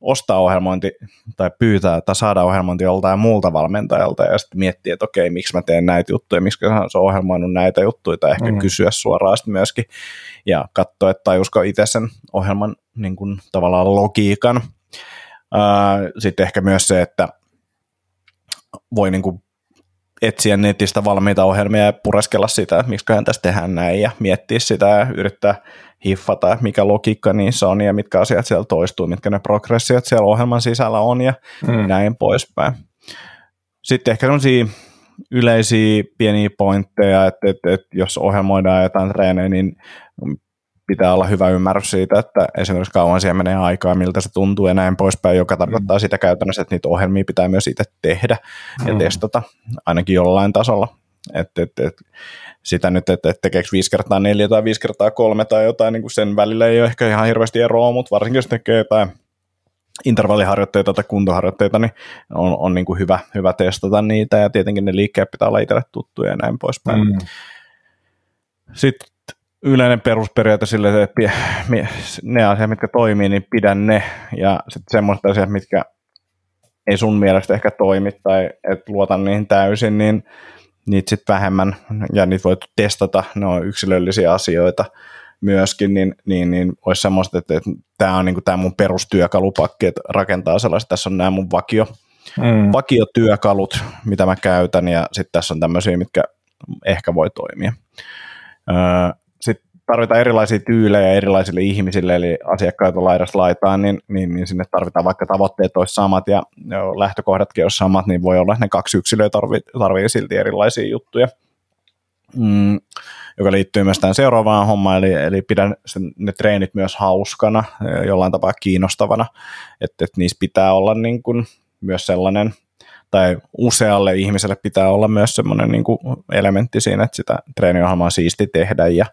ostaa ohjelmointi tai pyytää tai saada ohjelmointi joltain muulta valmentajalta ja sitten miettiä, että okei, miksi mä teen näitä juttuja, miksi se on ohjelmoinut näitä juttuja tai ehkä mm. kysyä suoraan sitten myöskin ja katsoa, että tajusko itse sen ohjelman niin kuin, tavallaan logiikan. Sitten ehkä myös se, että voi niin kuin etsiä netistä valmiita ohjelmia ja pureskella sitä, että miksi tässä tehdään näin ja miettiä sitä ja yrittää hiffata, mikä logiikka niissä on ja mitkä asiat siellä toistuu, mitkä ne progressiot siellä ohjelman sisällä on ja mm. näin poispäin. Sitten ehkä sellaisia yleisiä pieniä pointteja, että, että, että jos ohjelmoidaan jotain treenejä, niin pitää olla hyvä ymmärrys siitä, että esimerkiksi kauan siihen menee aikaa, miltä se tuntuu ja näin poispäin, joka tarkoittaa mm. sitä käytännössä, että niitä ohjelmia pitää myös itse tehdä ja mm. testata ainakin jollain tasolla. Et, et, et, sitä nyt, että et tekeekö 5 kertaa 4 tai 5 kertaa 3 tai jotain, niin kuin sen välillä ei ole ehkä ihan hirveästi eroa, mutta varsinkin jos tekee jotain intervalliharjoitteita tai kuntoharjoitteita, niin on, on niin kuin hyvä, hyvä testata niitä ja tietenkin ne liikkeet pitää olla itselle tuttuja ja näin poispäin. Mm. Sitten yleinen perusperiaate sille, että ne asiat, mitkä toimii, niin pidän ne, ja sitten semmoista asiat, mitkä ei sun mielestä ehkä toimi, tai et luota niihin täysin, niin niitä sitten vähemmän ja niitä voi testata, ne on yksilöllisiä asioita myöskin, niin, niin, niin olisi semmoista, että, että tämä on niin tämä mun perustyökalupakki, että rakentaa sellaista, tässä on nämä mun vakio, mm. vakiotyökalut, mitä mä käytän, ja sitten tässä on tämmöisiä, mitkä ehkä voi toimia. Öö, tarvitaan erilaisia tyylejä erilaisille ihmisille, eli asiakkaita laidasta laitaan, niin, niin, niin sinne tarvitaan vaikka tavoitteet olisi samat ja lähtökohdatkin olisi samat, niin voi olla, että ne kaksi yksilöä tarvii, tarvii silti erilaisia juttuja. Mm, joka liittyy myös tähän seuraavaan hommaan, eli, eli pidän sen, ne treenit myös hauskana, jollain tapaa kiinnostavana, että, että niissä pitää olla niin kuin myös sellainen, tai usealle ihmiselle pitää olla myös semmoinen niin kuin elementti siinä, että sitä treeniohjelmaa on siisti tehdä, ja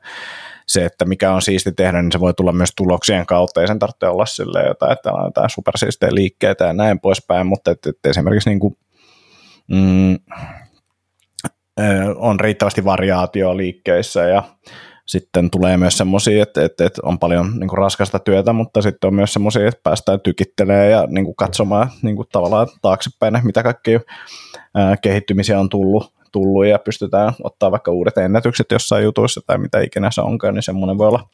se, että mikä on siisti tehdä, niin se voi tulla myös tuloksien kautta, ei sen tarvitse olla sille jotain, että on jotain supersiistejä liikkeitä ja näin poispäin, mutta että, että esimerkiksi niin kuin, mm, on riittävästi variaatio liikkeissä ja sitten tulee myös semmoisia, että, että, että on paljon niin kuin raskasta työtä, mutta sitten on myös semmoisia, että päästään tykittelemään ja niin kuin katsomaan niin kuin tavallaan taaksepäin, mitä kaikki kehittymisiä on tullut, tullut ja pystytään ottaa vaikka uudet ennätykset jossain jutuissa tai mitä ikinä se onkaan, niin semmoinen voi olla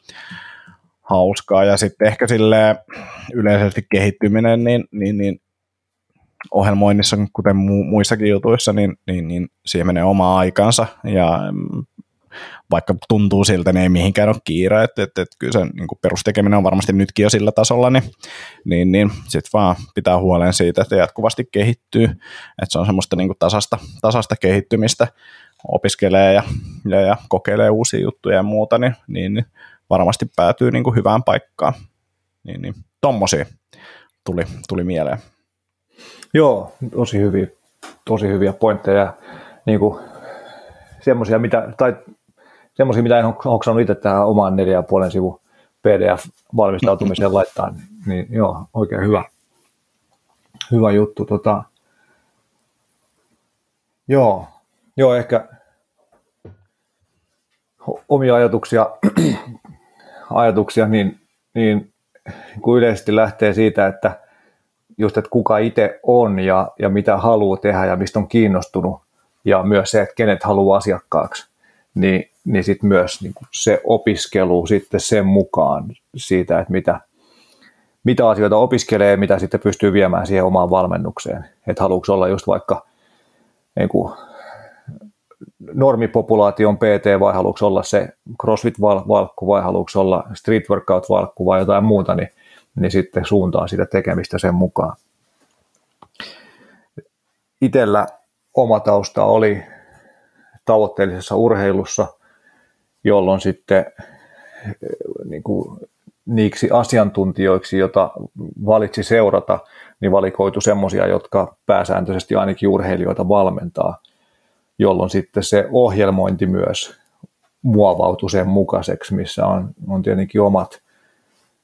hauskaa. Ja sitten ehkä sille yleisesti kehittyminen, niin, niin, niin ohjelmoinnissa, kuten mu- muissakin jutuissa, niin, niin, niin siihen menee oma aikansa ja mm, vaikka tuntuu siltä, niin ei mihinkään ole kiire, että, että, että kyllä se niin perustekeminen on varmasti nytkin jo sillä tasolla, niin, niin, niin sitten vaan pitää huolen siitä, että jatkuvasti kehittyy, että se on semmoista niin kuin tasasta, tasasta kehittymistä, opiskelee ja, ja, ja kokeilee uusia juttuja ja muuta, niin, niin, niin varmasti päätyy niin kuin hyvään paikkaan. Niin, niin tommosia tuli, tuli mieleen. Joo, tosi hyviä, tosi hyviä pointteja. Niin kuin semmoisia, mitä, tai semmoisia, mitä en hoksannut itse tähän omaan neljä puolen sivu PDF-valmistautumiseen laittaa, niin joo, oikein hyvä, hyvä juttu. Tota, joo, joo, ehkä omia ajatuksia, ajatuksia niin, niin kun yleisesti lähtee siitä, että just, että kuka itse on ja, ja mitä haluaa tehdä ja mistä on kiinnostunut ja myös se, että kenet haluaa asiakkaaksi, niin, niin sitten myös niin se opiskelu sitten sen mukaan siitä, että mitä, mitä asioita opiskelee mitä sitten pystyy viemään siihen omaan valmennukseen. Että haluatko olla just vaikka niin kuin normipopulaation PT vai haluatko olla se CrossFit-valkku vai haluatko olla street workout-valkku vai jotain muuta, niin niin sitten suuntaa sitä tekemistä sen mukaan. Itellä oma tausta oli tavoitteellisessa urheilussa, jolloin sitten eh, niin kuin, niiksi asiantuntijoiksi, jota valitsi seurata, niin valikoitu semmoisia, jotka pääsääntöisesti ainakin urheilijoita valmentaa, jolloin sitten se ohjelmointi myös muovautui sen mukaiseksi, missä on, on tietenkin omat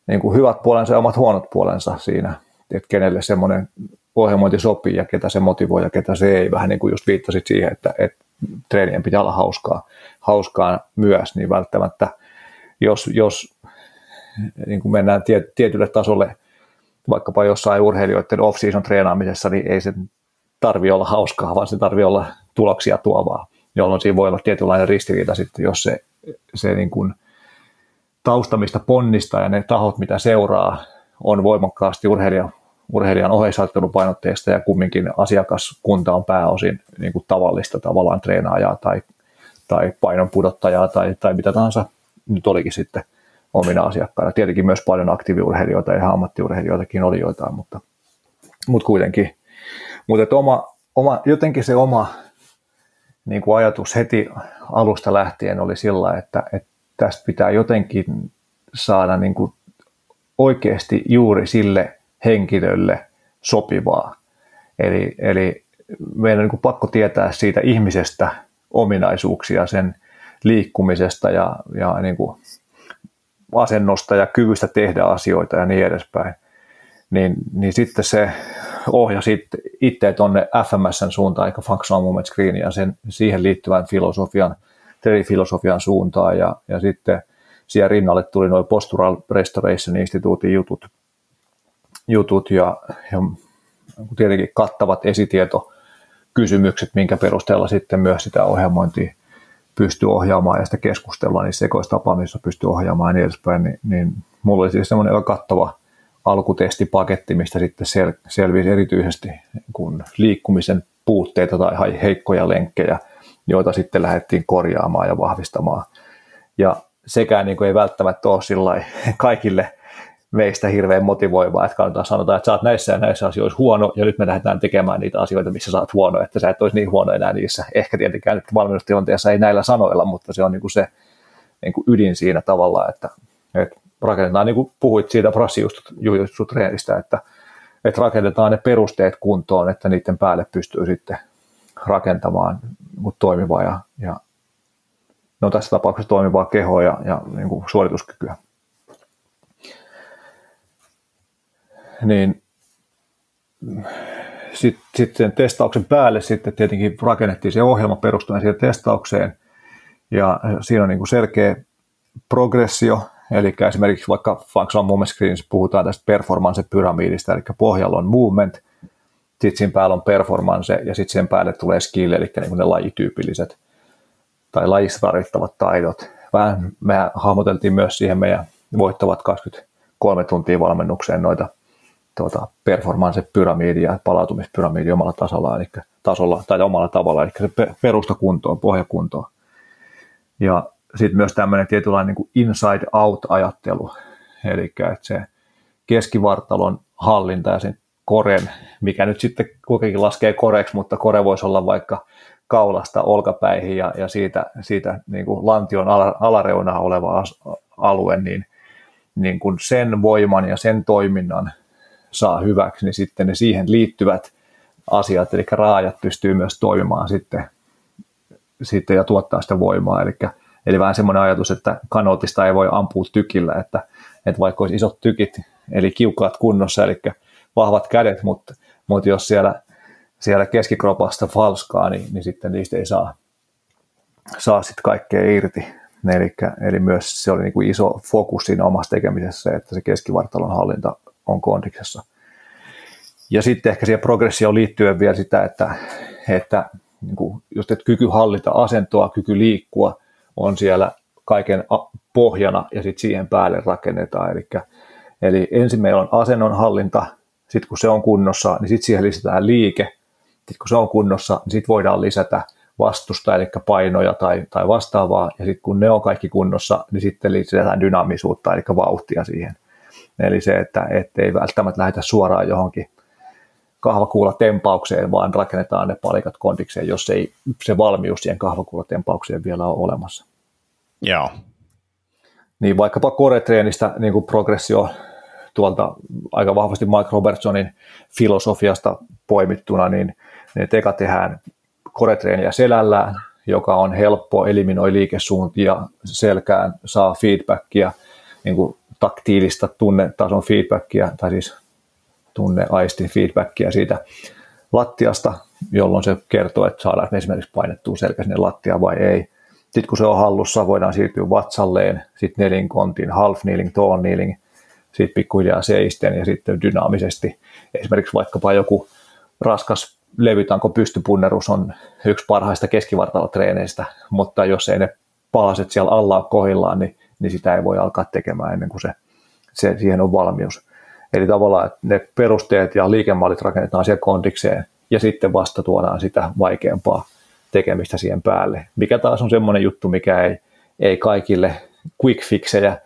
niin kuin hyvät puolensa ja omat huonot puolensa siinä, että kenelle semmoinen ohjelmointi sopii ja ketä se motivoi ja ketä se ei. Vähän niin kuin just viittasit siihen, että, että treenien pitää olla hauskaa, hauskaa myös, niin välttämättä jos, jos niin kuin mennään tie, tietylle tasolle, vaikkapa jossain urheilijoiden off-season treenaamisessa, niin ei se tarvi olla hauskaa, vaan se tarvi olla tuloksia tuovaa, jolloin siinä voi olla tietynlainen ristiriita sitten, jos se, se niin kuin tausta, mistä ponnistaa ja ne tahot, mitä seuraa, on voimakkaasti urheilijan, urheilijan oheisajattelupainotteista ja kumminkin asiakaskunta on pääosin niin kuin tavallista tavallaan treenaajaa tai, tai painon pudottajaa tai, tai mitä tahansa nyt olikin sitten omina asiakkaina. Tietenkin myös paljon aktiiviurheilijoita ja ammattiurheilijoitakin oli joitain, mutta, mutta kuitenkin. Mutta oma, oma, jotenkin se oma niin kuin ajatus heti alusta lähtien oli sillä, että, että tästä pitää jotenkin saada niin kuin oikeasti juuri sille henkilölle sopivaa. Eli, eli meidän on niin pakko tietää siitä ihmisestä ominaisuuksia, sen liikkumisesta ja, ja niin kuin asennosta ja kyvystä tehdä asioita ja niin edespäin. Niin, niin sitten se ohjasi itse tuonne FMSn suuntaan, eikä Functional Movement Screen ja sen, siihen liittyvän filosofian – filosofian suuntaan ja, ja sitten siihen rinnalle tuli noin Postural Restoration Instituutin jutut, jutut ja, ja tietenkin kattavat esitieto kysymykset, minkä perusteella sitten myös sitä ohjelmointia pystyy ohjaamaan ja sitä keskustelua niin sekoistapaamissa pystyy ohjaamaan ja niin edespäin, niin, niin mulla oli siis semmoinen kattava alkutestipaketti, mistä sitten sel- selvisi erityisesti kun liikkumisen puutteita tai heikkoja lenkkejä, joita sitten lähdettiin korjaamaan ja vahvistamaan. Ja sekään niin kuin ei välttämättä ole kaikille meistä hirveän motivoivaa, että kannattaa sanotaan, että sä oot näissä ja näissä asioissa huono, ja nyt me lähdetään tekemään niitä asioita, missä sä oot huono, että sä et olisi niin huono enää niissä. Ehkä tietenkään nyt valmennustilanteessa ei näillä sanoilla, mutta se on niin kuin se niin kuin ydin siinä tavalla, että, että rakennetaan, niin kuin puhuit siitä brassijutsu-treenistä, että, että rakennetaan ne perusteet kuntoon, että niiden päälle pystyy sitten rakentamaan niin toimivaa ja, ja no tässä tapauksessa toimivaa kehoa ja, ja niin kuin suorituskykyä. Niin sitten sit sen testauksen päälle sitten tietenkin rakennettiin se ohjelma perustuen siihen testaukseen ja siinä on niin kuin selkeä progressio, eli esimerkiksi vaikka Functional Movement Screens puhutaan tästä performance-pyramidista, eli pohjalla on movement, sitten siinä päällä on performance ja sitten sen päälle tulee skill, eli niin kuin ne lajityypilliset tai lajissa tarvittavat taidot. Vähän me hahmoteltiin myös siihen meidän voittavat 23 tuntia valmennukseen noita tuota, performance-pyramidia ja palautumispyramidi omalla tasolla, eli tasolla tai omalla tavalla, eli se perusta kuntoon, pohjakuntoon. Ja sitten myös tämmöinen tietynlainen niin inside-out-ajattelu, eli että se keskivartalon hallinta ja sen koren, mikä nyt sitten kuitenkin laskee koreksi, mutta kore voisi olla vaikka kaulasta olkapäihin ja, ja siitä, siitä niin kuin lantion alareunaa oleva alue, niin, niin kuin sen voiman ja sen toiminnan saa hyväksi, niin sitten ne siihen liittyvät asiat, eli raajat pystyy myös toimimaan sitten, sitten ja tuottaa sitä voimaa. Eli, eli vähän semmoinen ajatus, että kanotista ei voi ampua tykillä, että, että vaikka olisi isot tykit, eli kiukaat kunnossa, eli vahvat kädet, mutta, mutta jos siellä, siellä keskikropasta falskaa, niin, niin sitten niistä ei saa, saa sitten kaikkea irti. Eli, eli myös se oli niin kuin iso fokus siinä omassa tekemisessä, että se keskivartalon hallinta on kondiksessa. Ja sitten ehkä siihen progressioon liittyen vielä sitä, että, että niin kuin just että kyky hallita asentoa, kyky liikkua on siellä kaiken pohjana ja sitten siihen päälle rakennetaan. Eli, eli ensin meillä on asennon hallinta, sitten kun se on kunnossa, niin sitten siihen lisätään liike. Sitten kun se on kunnossa, niin sitten voidaan lisätä vastusta, eli painoja tai, tai vastaavaa. Ja sitten kun ne on kaikki kunnossa, niin sitten lisätään dynaamisuutta, eli vauhtia siihen. Eli se, että ei välttämättä lähdetä suoraan johonkin kahvakuulatempaukseen, vaan rakennetaan ne palikat kondikseen, jos ei se valmius siihen kahvakuulatempaukseen vielä ole olemassa. Joo. Niin vaikkapa koretreenistä niin kuin progressio tuolta aika vahvasti Mike Robertsonin filosofiasta poimittuna, niin, niin eka tehdään koretreeniä selällään, joka on helppo, eliminoi liikesuuntia selkään, saa feedbackia, niin kuin taktiilista tunnetason feedbackia, tai siis tunneaistin feedbackia siitä lattiasta, jolloin se kertoo, että saadaan esimerkiksi painettua selkä sinne lattiaan vai ei. Sitten kun se on hallussa, voidaan siirtyä vatsalleen, sitten nelinkontin, half kneeling, tall kneeling, sitten pikkuhiljaa seisten ja sitten dynaamisesti. Esimerkiksi vaikkapa joku raskas levytanko pystypunnerus on yksi parhaista keskivartalotreeneistä, mutta jos ei ne palaset siellä alla ole kohillaan, niin, niin sitä ei voi alkaa tekemään ennen kuin se, se siihen on valmius. Eli tavallaan että ne perusteet ja liikemallit rakennetaan siellä kondikseen ja sitten vasta tuodaan sitä vaikeampaa tekemistä siihen päälle, mikä taas on semmoinen juttu, mikä ei, ei kaikille quick fixejä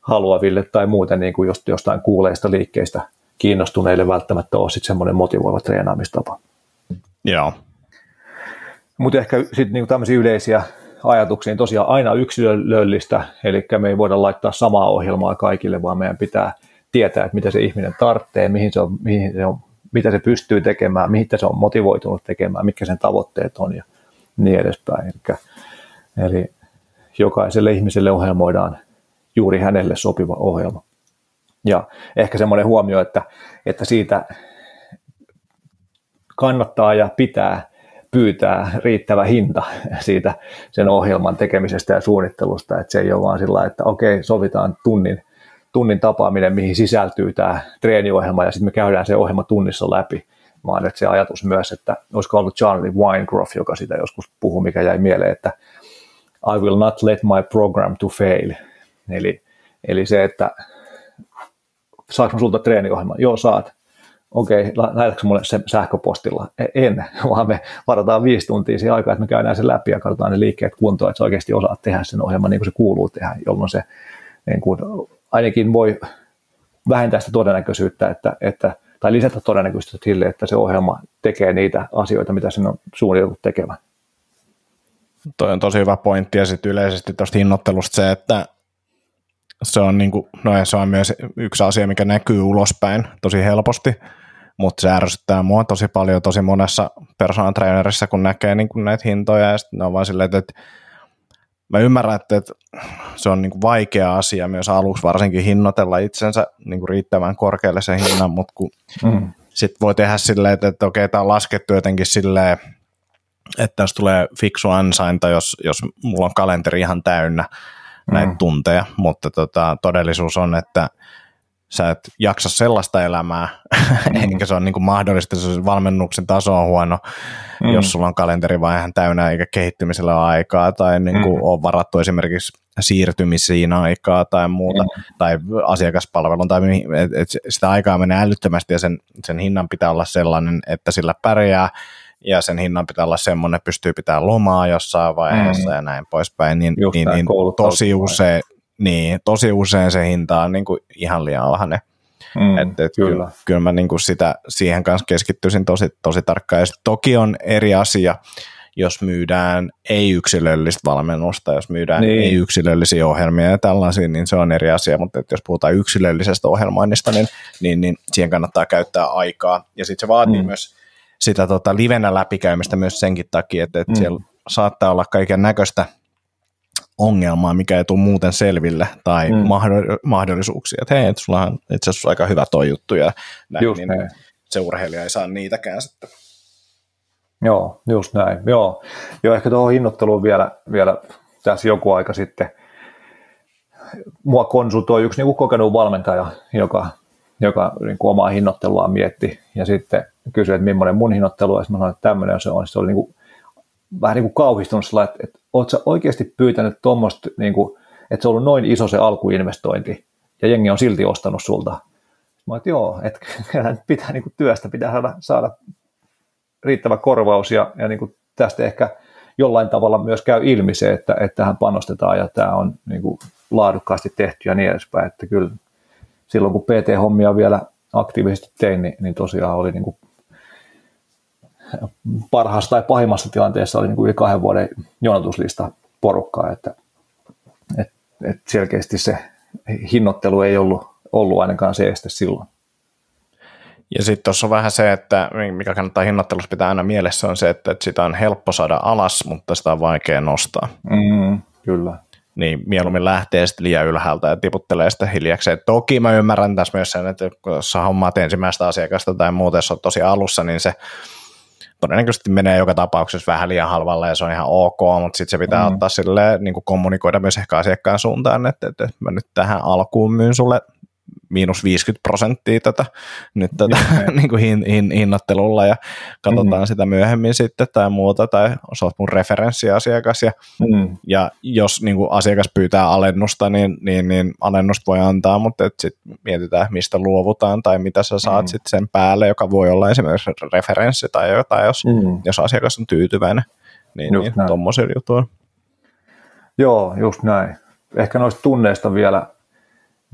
haluaville tai muuten niin kuin jostain kuuleista liikkeistä kiinnostuneille välttämättä ole sitten semmoinen motivoiva treenaamistapa. Joo. Mutta ehkä sitten niin tämmöisiä yleisiä ajatuksia, niin tosiaan aina yksilöllistä, eli me ei voida laittaa samaa ohjelmaa kaikille, vaan meidän pitää tietää, että mitä se ihminen tarvitsee, mihin se on, mihin se on, mitä se pystyy tekemään, mihin se on motivoitunut tekemään, mitkä sen tavoitteet on ja niin edespäin. Eli, eli jokaiselle ihmiselle ohjelmoidaan juuri hänelle sopiva ohjelma. Ja ehkä semmoinen huomio, että, että siitä kannattaa ja pitää pyytää riittävä hinta siitä sen ohjelman tekemisestä ja suunnittelusta, että se ei ole vaan sillä että okei, sovitaan tunnin, tunnin tapaaminen, mihin sisältyy tämä treeniohjelma ja sitten me käydään se ohjelma tunnissa läpi, vaan että se ajatus myös, että olisiko ollut Charlie Winegroff, joka sitä joskus puhui, mikä jäi mieleen, että I will not let my program to fail. Eli, eli se, että saanko sulta treeniohjelman? Joo, saat. Okei, lähetätkö mulle se sähköpostilla? E, en, vaan me varataan viisi tuntia siihen aikaa, että me käydään sen läpi ja katsotaan ne liikkeet kuntoon, että sä oikeasti osaat tehdä sen ohjelman niin kuin se kuuluu tehdä, jolloin se niin kuin, ainakin voi vähentää sitä todennäköisyyttä, että, että, tai lisätä todennäköisyyttä sille, että se ohjelma tekee niitä asioita, mitä sen on suunniteltu tekemään. Toi on tosi hyvä pointti, ja sitten yleisesti tuosta hinnoittelusta se, että se on, niin kuin, no se on myös yksi asia, mikä näkyy ulospäin tosi helposti, mutta se ärsyttää mua tosi paljon tosi monessa personal trainerissa, kun näkee niin kuin näitä hintoja, ja sitten ne on vaan silleen, että mä ymmärrän, että, että se on niin kuin vaikea asia myös aluksi varsinkin hinnoitella itsensä niin kuin riittävän korkealle sen hinnan, mutta kun mm. sitten voi tehdä silleen, että, että okei, tämä on laskettu jotenkin silleen, että tässä tulee fiksu ansainta, jos, jos mulla on kalenteri ihan täynnä näitä mm. tunteja, mutta tota, todellisuus on, että sä et jaksa sellaista elämää, mm. eikä se ole niin mahdollista, se valmennuksen taso on huono, mm. jos sulla on kalenteri vaan ihan täynnä eikä kehittymisellä ole aikaa tai niin kuin mm. on varattu esimerkiksi siirtymisiin aikaa tai muuta, mm. tai asiakaspalvelun, tai et, et sitä aikaa menee älyttömästi ja sen, sen hinnan pitää olla sellainen, että sillä pärjää, ja sen hinnan pitää olla semmoinen, että pystyy pitämään lomaa jossain vaiheessa mm. ja näin poispäin, niin, niin, niin tosi, usein, niin, tosi usein se hinta on niin kuin ihan liian alhainen. Mm, et, et kyllä. Kyllä, kyllä mä niin kuin sitä, siihen kanssa keskittyisin tosi, tosi tarkkaan. Ja toki on eri asia, jos myydään ei-yksilöllistä valmennusta, jos myydään niin. ei-yksilöllisiä ohjelmia ja tällaisia, niin se on eri asia, mutta että jos puhutaan yksilöllisestä ohjelmoinnista, niin, niin, niin siihen kannattaa käyttää aikaa. Ja sitten se vaatii mm. myös sitä tota, livenä läpikäymistä myös senkin takia, että, että mm. siellä saattaa olla kaiken näköistä ongelmaa, mikä ei tule muuten selville, tai mm. mahdollisuuksia, että hei, että sulla on itse asiassa aika hyvä toi juttu, ja näin, just niin näin. se urheilija ei saa niitäkään sitten. Joo, just näin. Joo, Joo ehkä tuohon hinnoitteluun vielä, vielä tässä joku aika sitten. Mua konsultoi yksi niin kokenut valmentaja, joka, joka niin kuin omaa hinnoitteluaan mietti, ja sitten kysyi, että millainen mun hinnoittelu on, ja mä sanoin, että tämmöinen se on. Se oli niin kuin, vähän niin kuin kauhistunut sillä, että, että ootko sä oikeasti pyytänyt tuommoista, niin kuin, että se on ollut noin iso se alkuinvestointi, ja jengi on silti ostanut sulta. Mä että joo, että pitää niin kuin työstä, pitää saada riittävä korvaus, ja, ja niin kuin tästä ehkä jollain tavalla myös käy ilmi se, että, että tähän panostetaan, ja tämä on niin kuin laadukkaasti tehty ja niin edespäin, että kyllä silloin kun PT-hommia vielä aktiivisesti tein, niin, niin tosiaan oli niin kuin parhaassa tai pahimmassa tilanteessa oli niin kuin yli kahden vuoden jonotuslista porukkaa, että, että, että selkeästi se hinnoittelu ei ollut, ollut ainakaan se este silloin. Ja sitten tuossa on vähän se, että mikä kannattaa hinnoittelussa pitää aina mielessä on se, että, että sitä on helppo saada alas, mutta sitä on vaikea nostaa. Mm, kyllä. Niin mieluummin lähtee sitten liian ylhäältä ja tiputtelee sitä hiljakseen. Toki mä ymmärrän tässä myös sen, että kun sä hommaat ensimmäistä asiakasta tai muuten, jos on tosi alussa, niin se todennäköisesti menee joka tapauksessa vähän liian halvalla ja se on ihan ok, mutta sitten se pitää mm. ottaa silleen, niin kuin kommunikoida myös ehkä asiakkaan suuntaan, että, että mä nyt tähän alkuun myyn sulle miinus 50 prosenttia tätä, nyt tätä niin kuin hin, hin, hinnoittelulla ja katsotaan mm-hmm. sitä myöhemmin sitten tai muuta, tai sä oot mun referenssiasiakas ja, mm. ja jos niin kuin asiakas pyytää alennusta, niin, niin, niin alennusta voi antaa, mutta sitten mietitään, mistä luovutaan tai mitä sä saat mm. sitten sen päälle, joka voi olla esimerkiksi referenssi tai jotain, jos, mm. jos asiakas on tyytyväinen, niin, niin tuommoisilla jutuilla. Joo, just näin. Ehkä noista tunneista vielä,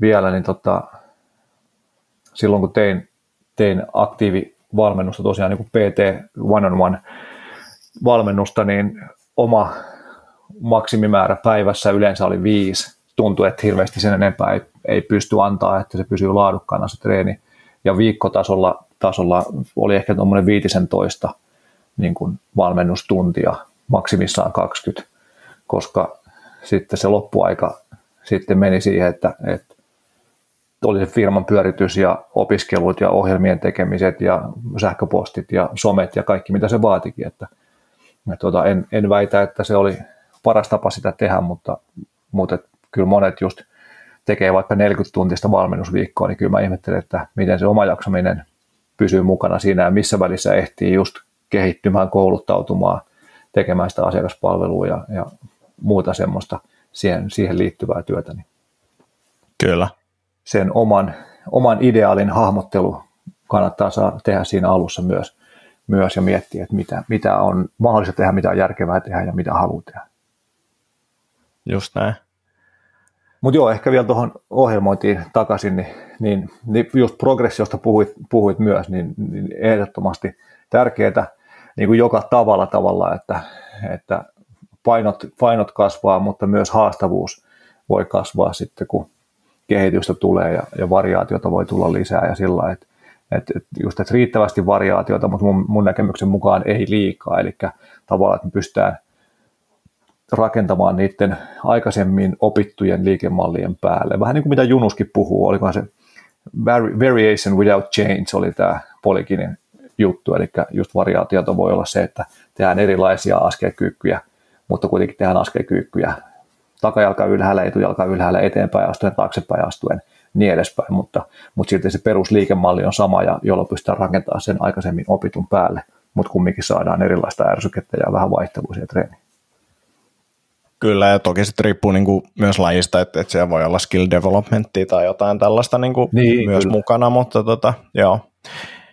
vielä niin tota, silloin kun tein, tein aktiivivalmennusta, tosiaan niin kuin PT one-on-one valmennusta, niin oma maksimimäärä päivässä yleensä oli viisi. Tuntui, että hirveästi sen enempää ei, ei pysty antaa, että se pysyy laadukkaana se treeni. Ja viikkotasolla tasolla oli ehkä tuommoinen 15 niin kuin valmennustuntia, maksimissaan 20, koska sitten se loppuaika sitten meni siihen, että, että oli se firman pyöritys ja opiskelut ja ohjelmien tekemiset ja sähköpostit ja somet ja kaikki mitä se vaatikin. Että, että tuota, en, en väitä, että se oli paras tapa sitä tehdä, mutta, mutta kyllä monet just tekee vaikka 40 tuntista valmennusviikkoa, niin kyllä mä ihmettelen, että miten se oma jaksaminen pysyy mukana siinä ja missä välissä ehtii just kehittymään, kouluttautumaan, tekemään sitä asiakaspalvelua ja, ja muuta semmoista siihen, siihen liittyvää työtä. Niin Kyllä. Sen oman, oman ideaalin hahmottelu kannattaa saada tehdä siinä alussa myös, myös ja miettiä, että mitä, mitä on mahdollista tehdä, mitä on järkevää tehdä ja mitä haluaa tehdä. Just näin. Mutta joo, ehkä vielä tuohon ohjelmointiin takaisin, niin, niin, niin just progressiosta puhuit, puhuit myös, niin, niin ehdottomasti tärkeää niin kuin joka tavalla tavalla, että, että painot, painot kasvaa, mutta myös haastavuus voi kasvaa sitten, kun kehitystä tulee ja, ja variaatiota voi tulla lisää ja sillä että et, et just, että riittävästi variaatiota, mutta mun, mun näkemyksen mukaan ei liikaa, eli tavallaan, että me pystytään rakentamaan niiden aikaisemmin opittujen liikemallien päälle. Vähän niin kuin mitä Junuskin puhuu, olikohan se variation without change oli tämä Polikinin juttu, eli just variaatiota voi olla se, että tehdään erilaisia askelkyykkyjä, mutta kuitenkin tehdään askelkyykkyjä takajalka ylhäällä, etujalka ylhäällä, eteenpäin astuen, taaksepäin astuen, niin edespäin, mutta, mutta silti se perusliikemalli on sama, ja jolloin pystytään rakentamaan sen aikaisemmin opitun päälle, mutta kumminkin saadaan erilaista ärsykettä ja vähän vaihtelua siihen treeniin. Kyllä, ja toki sitten riippuu niin kuin myös lajista, että, että siellä voi olla skill developmentia tai jotain tällaista niin kuin niin, myös kyllä. mukana, mutta tota, joo.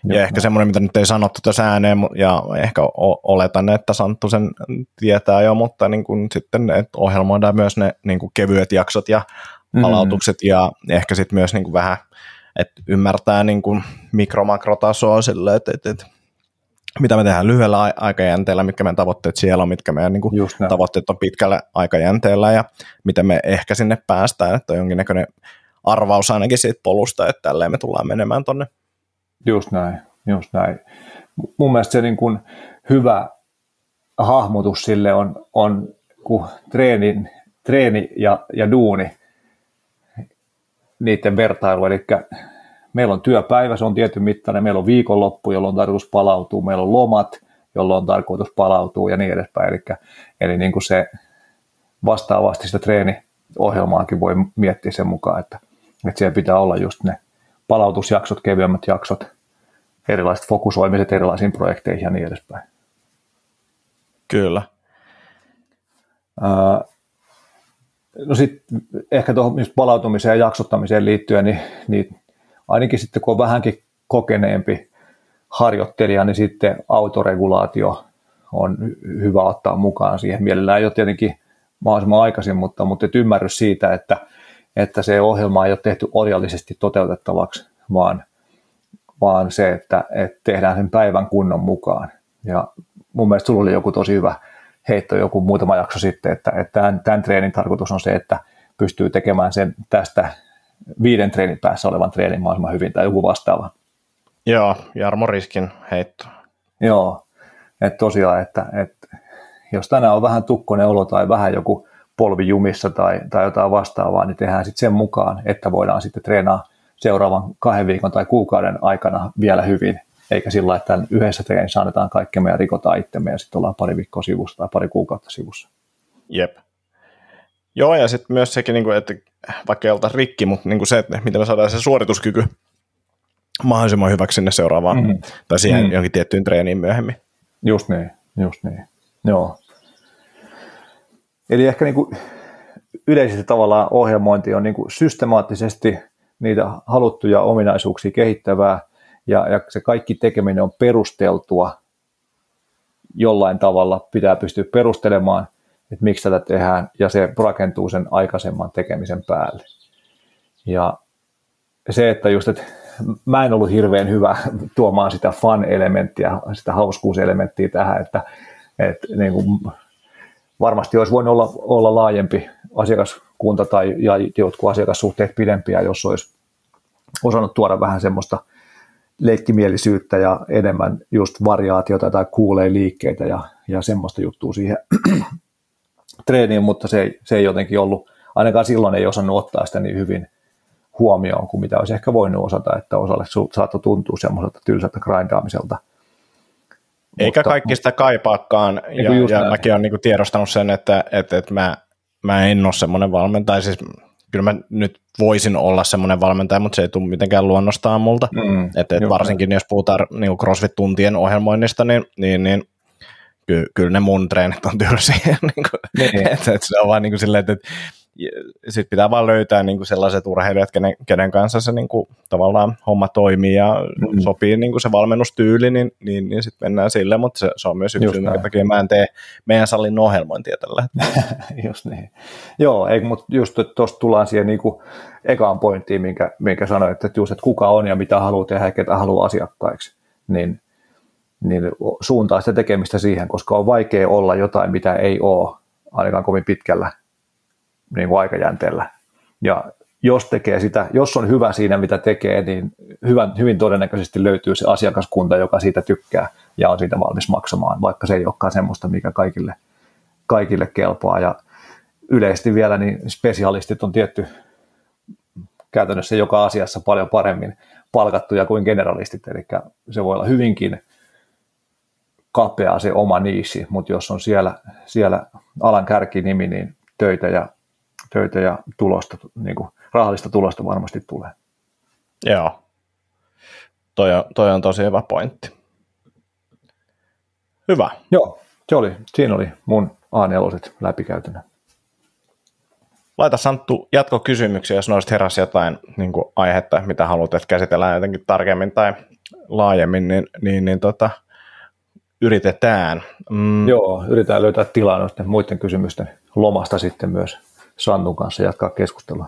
Ja joo, ehkä semmoinen, mitä nyt ei sanottu tässä ääneen, ja ehkä oletan, että Santtu sen tietää jo, mutta niin kuin sitten, että ohjelmoidaan myös ne niin kuin kevyet jaksot ja mm. palautukset, ja ehkä sitten myös niin kuin vähän, että ymmärtää niin kuin mikromakrotasoa sille, että, että, että mitä me tehdään lyhyellä aikajänteellä, mitkä meidän tavoitteet siellä on, mitkä meidän niin kuin, tavoitteet on pitkällä aikajänteellä ja miten me ehkä sinne päästään, että on jonkinnäköinen arvaus ainakin siitä polusta, että tälleen me tullaan menemään tonne. Just näin, just näin. Mun mielestä se niin kuin hyvä hahmotus sille on, on kun treenin, treeni ja, ja duuni, niiden vertailu, eli meillä on työpäivä, se on tietyn mittainen, meillä on viikonloppu, jolloin on tarkoitus palautua, meillä on lomat, jolloin on tarkoitus palautua ja niin edespäin. Eli, eli niin kuin se vastaavasti sitä treeniohjelmaakin voi miettiä sen mukaan, että, että siellä pitää olla just ne palautusjaksot, kevyemmät jaksot, erilaiset fokusoimiset erilaisiin projekteihin ja niin edespäin. Kyllä. no sitten ehkä tuohon palautumiseen ja jaksottamiseen liittyen, niin, niin ainakin sitten kun on vähänkin kokeneempi harjoittelija, niin sitten autoregulaatio on hyvä ottaa mukaan siihen. Mielellään ei ole tietenkin mahdollisimman aikaisin, mutta, mutta et ymmärrys siitä, että, että se ohjelma ei ole tehty orjallisesti toteutettavaksi, vaan, vaan se, että, että tehdään sen päivän kunnon mukaan. Ja mun mielestä sulla oli joku tosi hyvä heitto joku muutama jakso sitten, että, että tämän, tämän treenin tarkoitus on se, että pystyy tekemään sen tästä viiden treenin päässä olevan treenin mahdollisimman hyvin tai joku vastaava. Joo, Jarmo Riskin heitto. Joo, että tosiaan, että, että jos tänään on vähän tukkonen olo tai vähän joku polvi jumissa tai, tai jotain vastaavaa, niin tehdään sitten sen mukaan, että voidaan sitten treenaa seuraavan kahden viikon tai kuukauden aikana vielä hyvin, eikä sillä että yhdessä treenissä annetaan kaikkemme ja rikotaan itsemme ja sitten ollaan pari viikkoa sivussa tai pari kuukautta sivussa. Jep. Joo, ja sitten myös sekin, niin että vaikka ei oltaisi rikki, mutta niin kuin se, että miten me saadaan se suorituskyky mahdollisimman hyväksi sinne seuraavaan mm. tai siihen mm. johonkin tiettyyn treeniin myöhemmin. Just niin, just niin. Joo. Eli ehkä niin kuin yleisesti tavallaan ohjelmointi on niin kuin systemaattisesti niitä haluttuja ominaisuuksia kehittävää ja, ja se kaikki tekeminen on perusteltua jollain tavalla, pitää pystyä perustelemaan – että miksi tätä tehdään, ja se rakentuu sen aikaisemman tekemisen päälle. Ja se, että just, että mä en ollut hirveän hyvä tuomaan sitä fun-elementtiä, sitä hauskuuselementtiä tähän, että, että niin kuin varmasti olisi voinut olla, olla laajempi asiakaskunta tai ja jotkut asiakassuhteet pidempiä, jos olisi osannut tuoda vähän semmoista leikkimielisyyttä ja enemmän just variaatiota tai kuulee liikkeitä ja, ja semmoista juttua siihen treeniin, mutta se ei, se ei jotenkin ollut, ainakaan silloin ei osannut ottaa sitä niin hyvin huomioon kuin mitä olisi ehkä voinut osata, että osalle saattoi tuntua semmoiselta tylsältä grindaamiselta. Eikä mutta, kaikki sitä kaipaakaan, ja, ja mäkin olen niin tiedostanut sen, että, että, että mä, mä en ole semmoinen valmentaja, siis kyllä mä nyt voisin olla semmoinen valmentaja, mutta se ei tule mitenkään luonnostaan multa. Mm, että et varsinkin näin. jos puhutaan niin CrossFit-tuntien ohjelmoinnista, niin, niin, niin ky, kyllä ne mun treenit on tylsiä. niin kuin, niin. että, että se on vaan niin kuin silleen, että, että sitten pitää vaan löytää niin kuin sellaiset urheilijat, kenen, kenen kanssa se niin kuin, tavallaan homma toimii ja mm. sopii niin kuin se valmennustyyli, niin, niin, niin sitten mennään sille, mutta se, se on myös yksi syy, minkä takia mä en tee meidän salin ohjelmointia tällä Just niin. Joo, ei, mutta just tuosta tullaan siihen niin kuin ekaan pointtiin, minkä, minkä sanoit, että just, että kuka on ja mitä haluaa tehdä ja ketä haluaa asiakkaiksi, niin, niin suuntaa sitä tekemistä siihen, koska on vaikea olla jotain, mitä ei ole, ainakaan kovin pitkällä niin kuin aikajänteellä. Ja jos tekee sitä, jos on hyvä siinä, mitä tekee, niin hyvän, hyvin todennäköisesti löytyy se asiakaskunta, joka siitä tykkää ja on siitä valmis maksamaan, vaikka se ei olekaan semmoista, mikä kaikille, kaikille kelpaa. Ja yleisesti vielä niin spesialistit on tietty käytännössä joka asiassa paljon paremmin palkattuja kuin generalistit, eli se voi olla hyvinkin kapea se oma niisi, mutta jos on siellä, siellä alan kärkinimi, niin töitä ja töitä ja tulosta, niin kuin rahallista tulosta varmasti tulee. Joo, toi on, toi on tosi hyvä pointti. Hyvä. Joo, se oli, siinä oli mun A4 läpikäytönä. Laita Santtu jatkokysymyksiä, jos noista heräsi jotain niin kuin aihetta, mitä haluat, että käsitellään jotenkin tarkemmin tai laajemmin, niin, niin, niin tota, yritetään. Mm. Joo, yritetään löytää tilaa noiden muiden kysymysten lomasta sitten myös Sannun kanssa jatkaa keskustelua.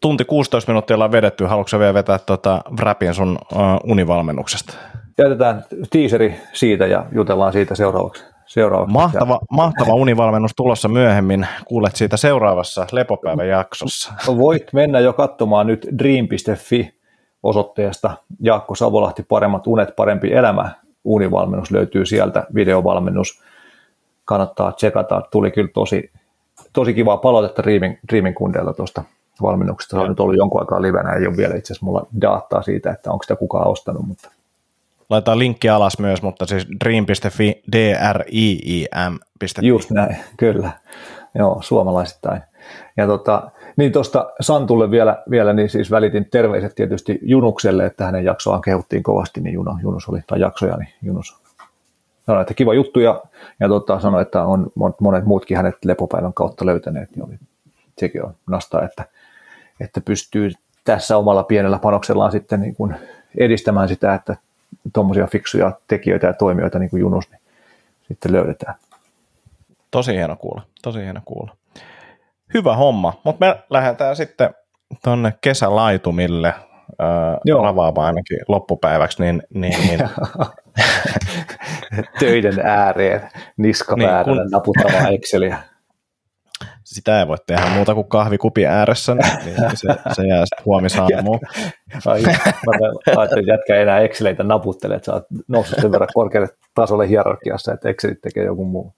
Tunti 16 minuuttia ollaan vedetty. Haluatko vielä vetää tuota wrapin sun uh, univalmennuksesta? Jätetään tiiseri siitä ja jutellaan siitä seuraavaksi. seuraavaksi. Mahtava, mahtava univalmennus tulossa myöhemmin. Kuulet siitä seuraavassa lepopäivän jaksossa. Voit mennä jo katsomaan nyt dream.fi osoitteesta Jaakko Savolahti Paremmat unet, parempi elämä. Univalmennus löytyy sieltä, videovalmennus. Kannattaa tsekata. Tuli kyllä tosi tosi kivaa palautetta Dreamin, Dreamin kundeilta tuosta valmennuksesta. Se on nyt ollut jonkun aikaa livenä, ei ole vielä itse asiassa mulla dataa siitä, että onko sitä kukaan ostanut, mutta Laitetaan linkki alas myös, mutta siis dream.fi, d r i i m.fi. Just näin, kyllä. Joo, suomalaisittain. Ja tota, niin tuosta Santulle vielä, vielä, niin siis välitin terveiset tietysti Junukselle, että hänen jaksoaan kehuttiin kovasti, niin Juno, Junus oli, tai jaksoja, niin Junus sanoi, että kiva juttu ja, ja tota, sanoi, että on monet muutkin hänet lepopäivän kautta löytäneet, niin oli, sekin on nastaa, että, että pystyy tässä omalla pienellä panoksellaan sitten niin kuin edistämään sitä, että tuommoisia fiksuja tekijöitä ja toimijoita niin kuin Junus, niin sitten löydetään. Tosi hieno kuulla, tosi hieno kuulla. Hyvä homma, mutta me lähdetään sitten tuonne kesälaitumille äh, ravaamaan ainakin loppupäiväksi, niin, niin, niin töiden ääreen niskavääränä niin, kun... naputtamaan Exceliä. Sitä ei voi tehdä muuta kuin kahvikupi ääressä, niin se, se jää sitten huomisaamuun. Ai, mä ajattelin, että jätkä enää Exceleitä naputtele, että sä oot noussut sen verran korkealle tasolle hierarkiassa, että Excelit tekee joku muu.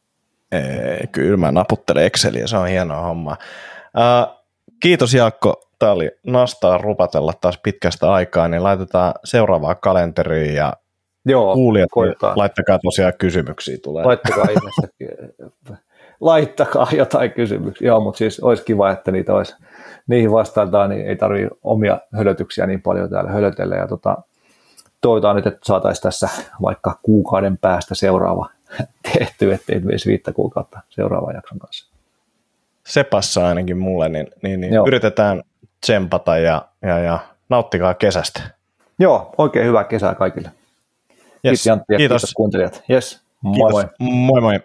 Ei, kyllä mä naputtelen Exceliä, se on hienoa hommaa. Uh, kiitos Jaakko, tämä oli nastaa rupatella taas pitkästä aikaa, niin laitetaan seuraavaa kalenteriin ja Joo, kuulijat, koittaa. laittakaa tosiaan kysymyksiä tulee. Laittakaa ihmeessä, laittakaa jotain kysymyksiä. Joo, mutta siis olisi kiva, että niitä olisi, niihin vastailtaan, niin ei tarvitse omia hölötyksiä niin paljon täällä hölötellä. Ja tota, toivotaan nyt, että saataisiin tässä vaikka kuukauden päästä seuraava tehty, ettei veisi viittä kuukautta seuraavan jakson kanssa. Se passaa ainakin mulle, niin, niin, niin yritetään tsempata ja, ja, ja nauttikaa kesästä. Joo, oikein hyvää kesää kaikille. Yes. Kiitos kiitos. kiitos kuuntelijat. Yes. Moi kiitos. moi. Moi moi.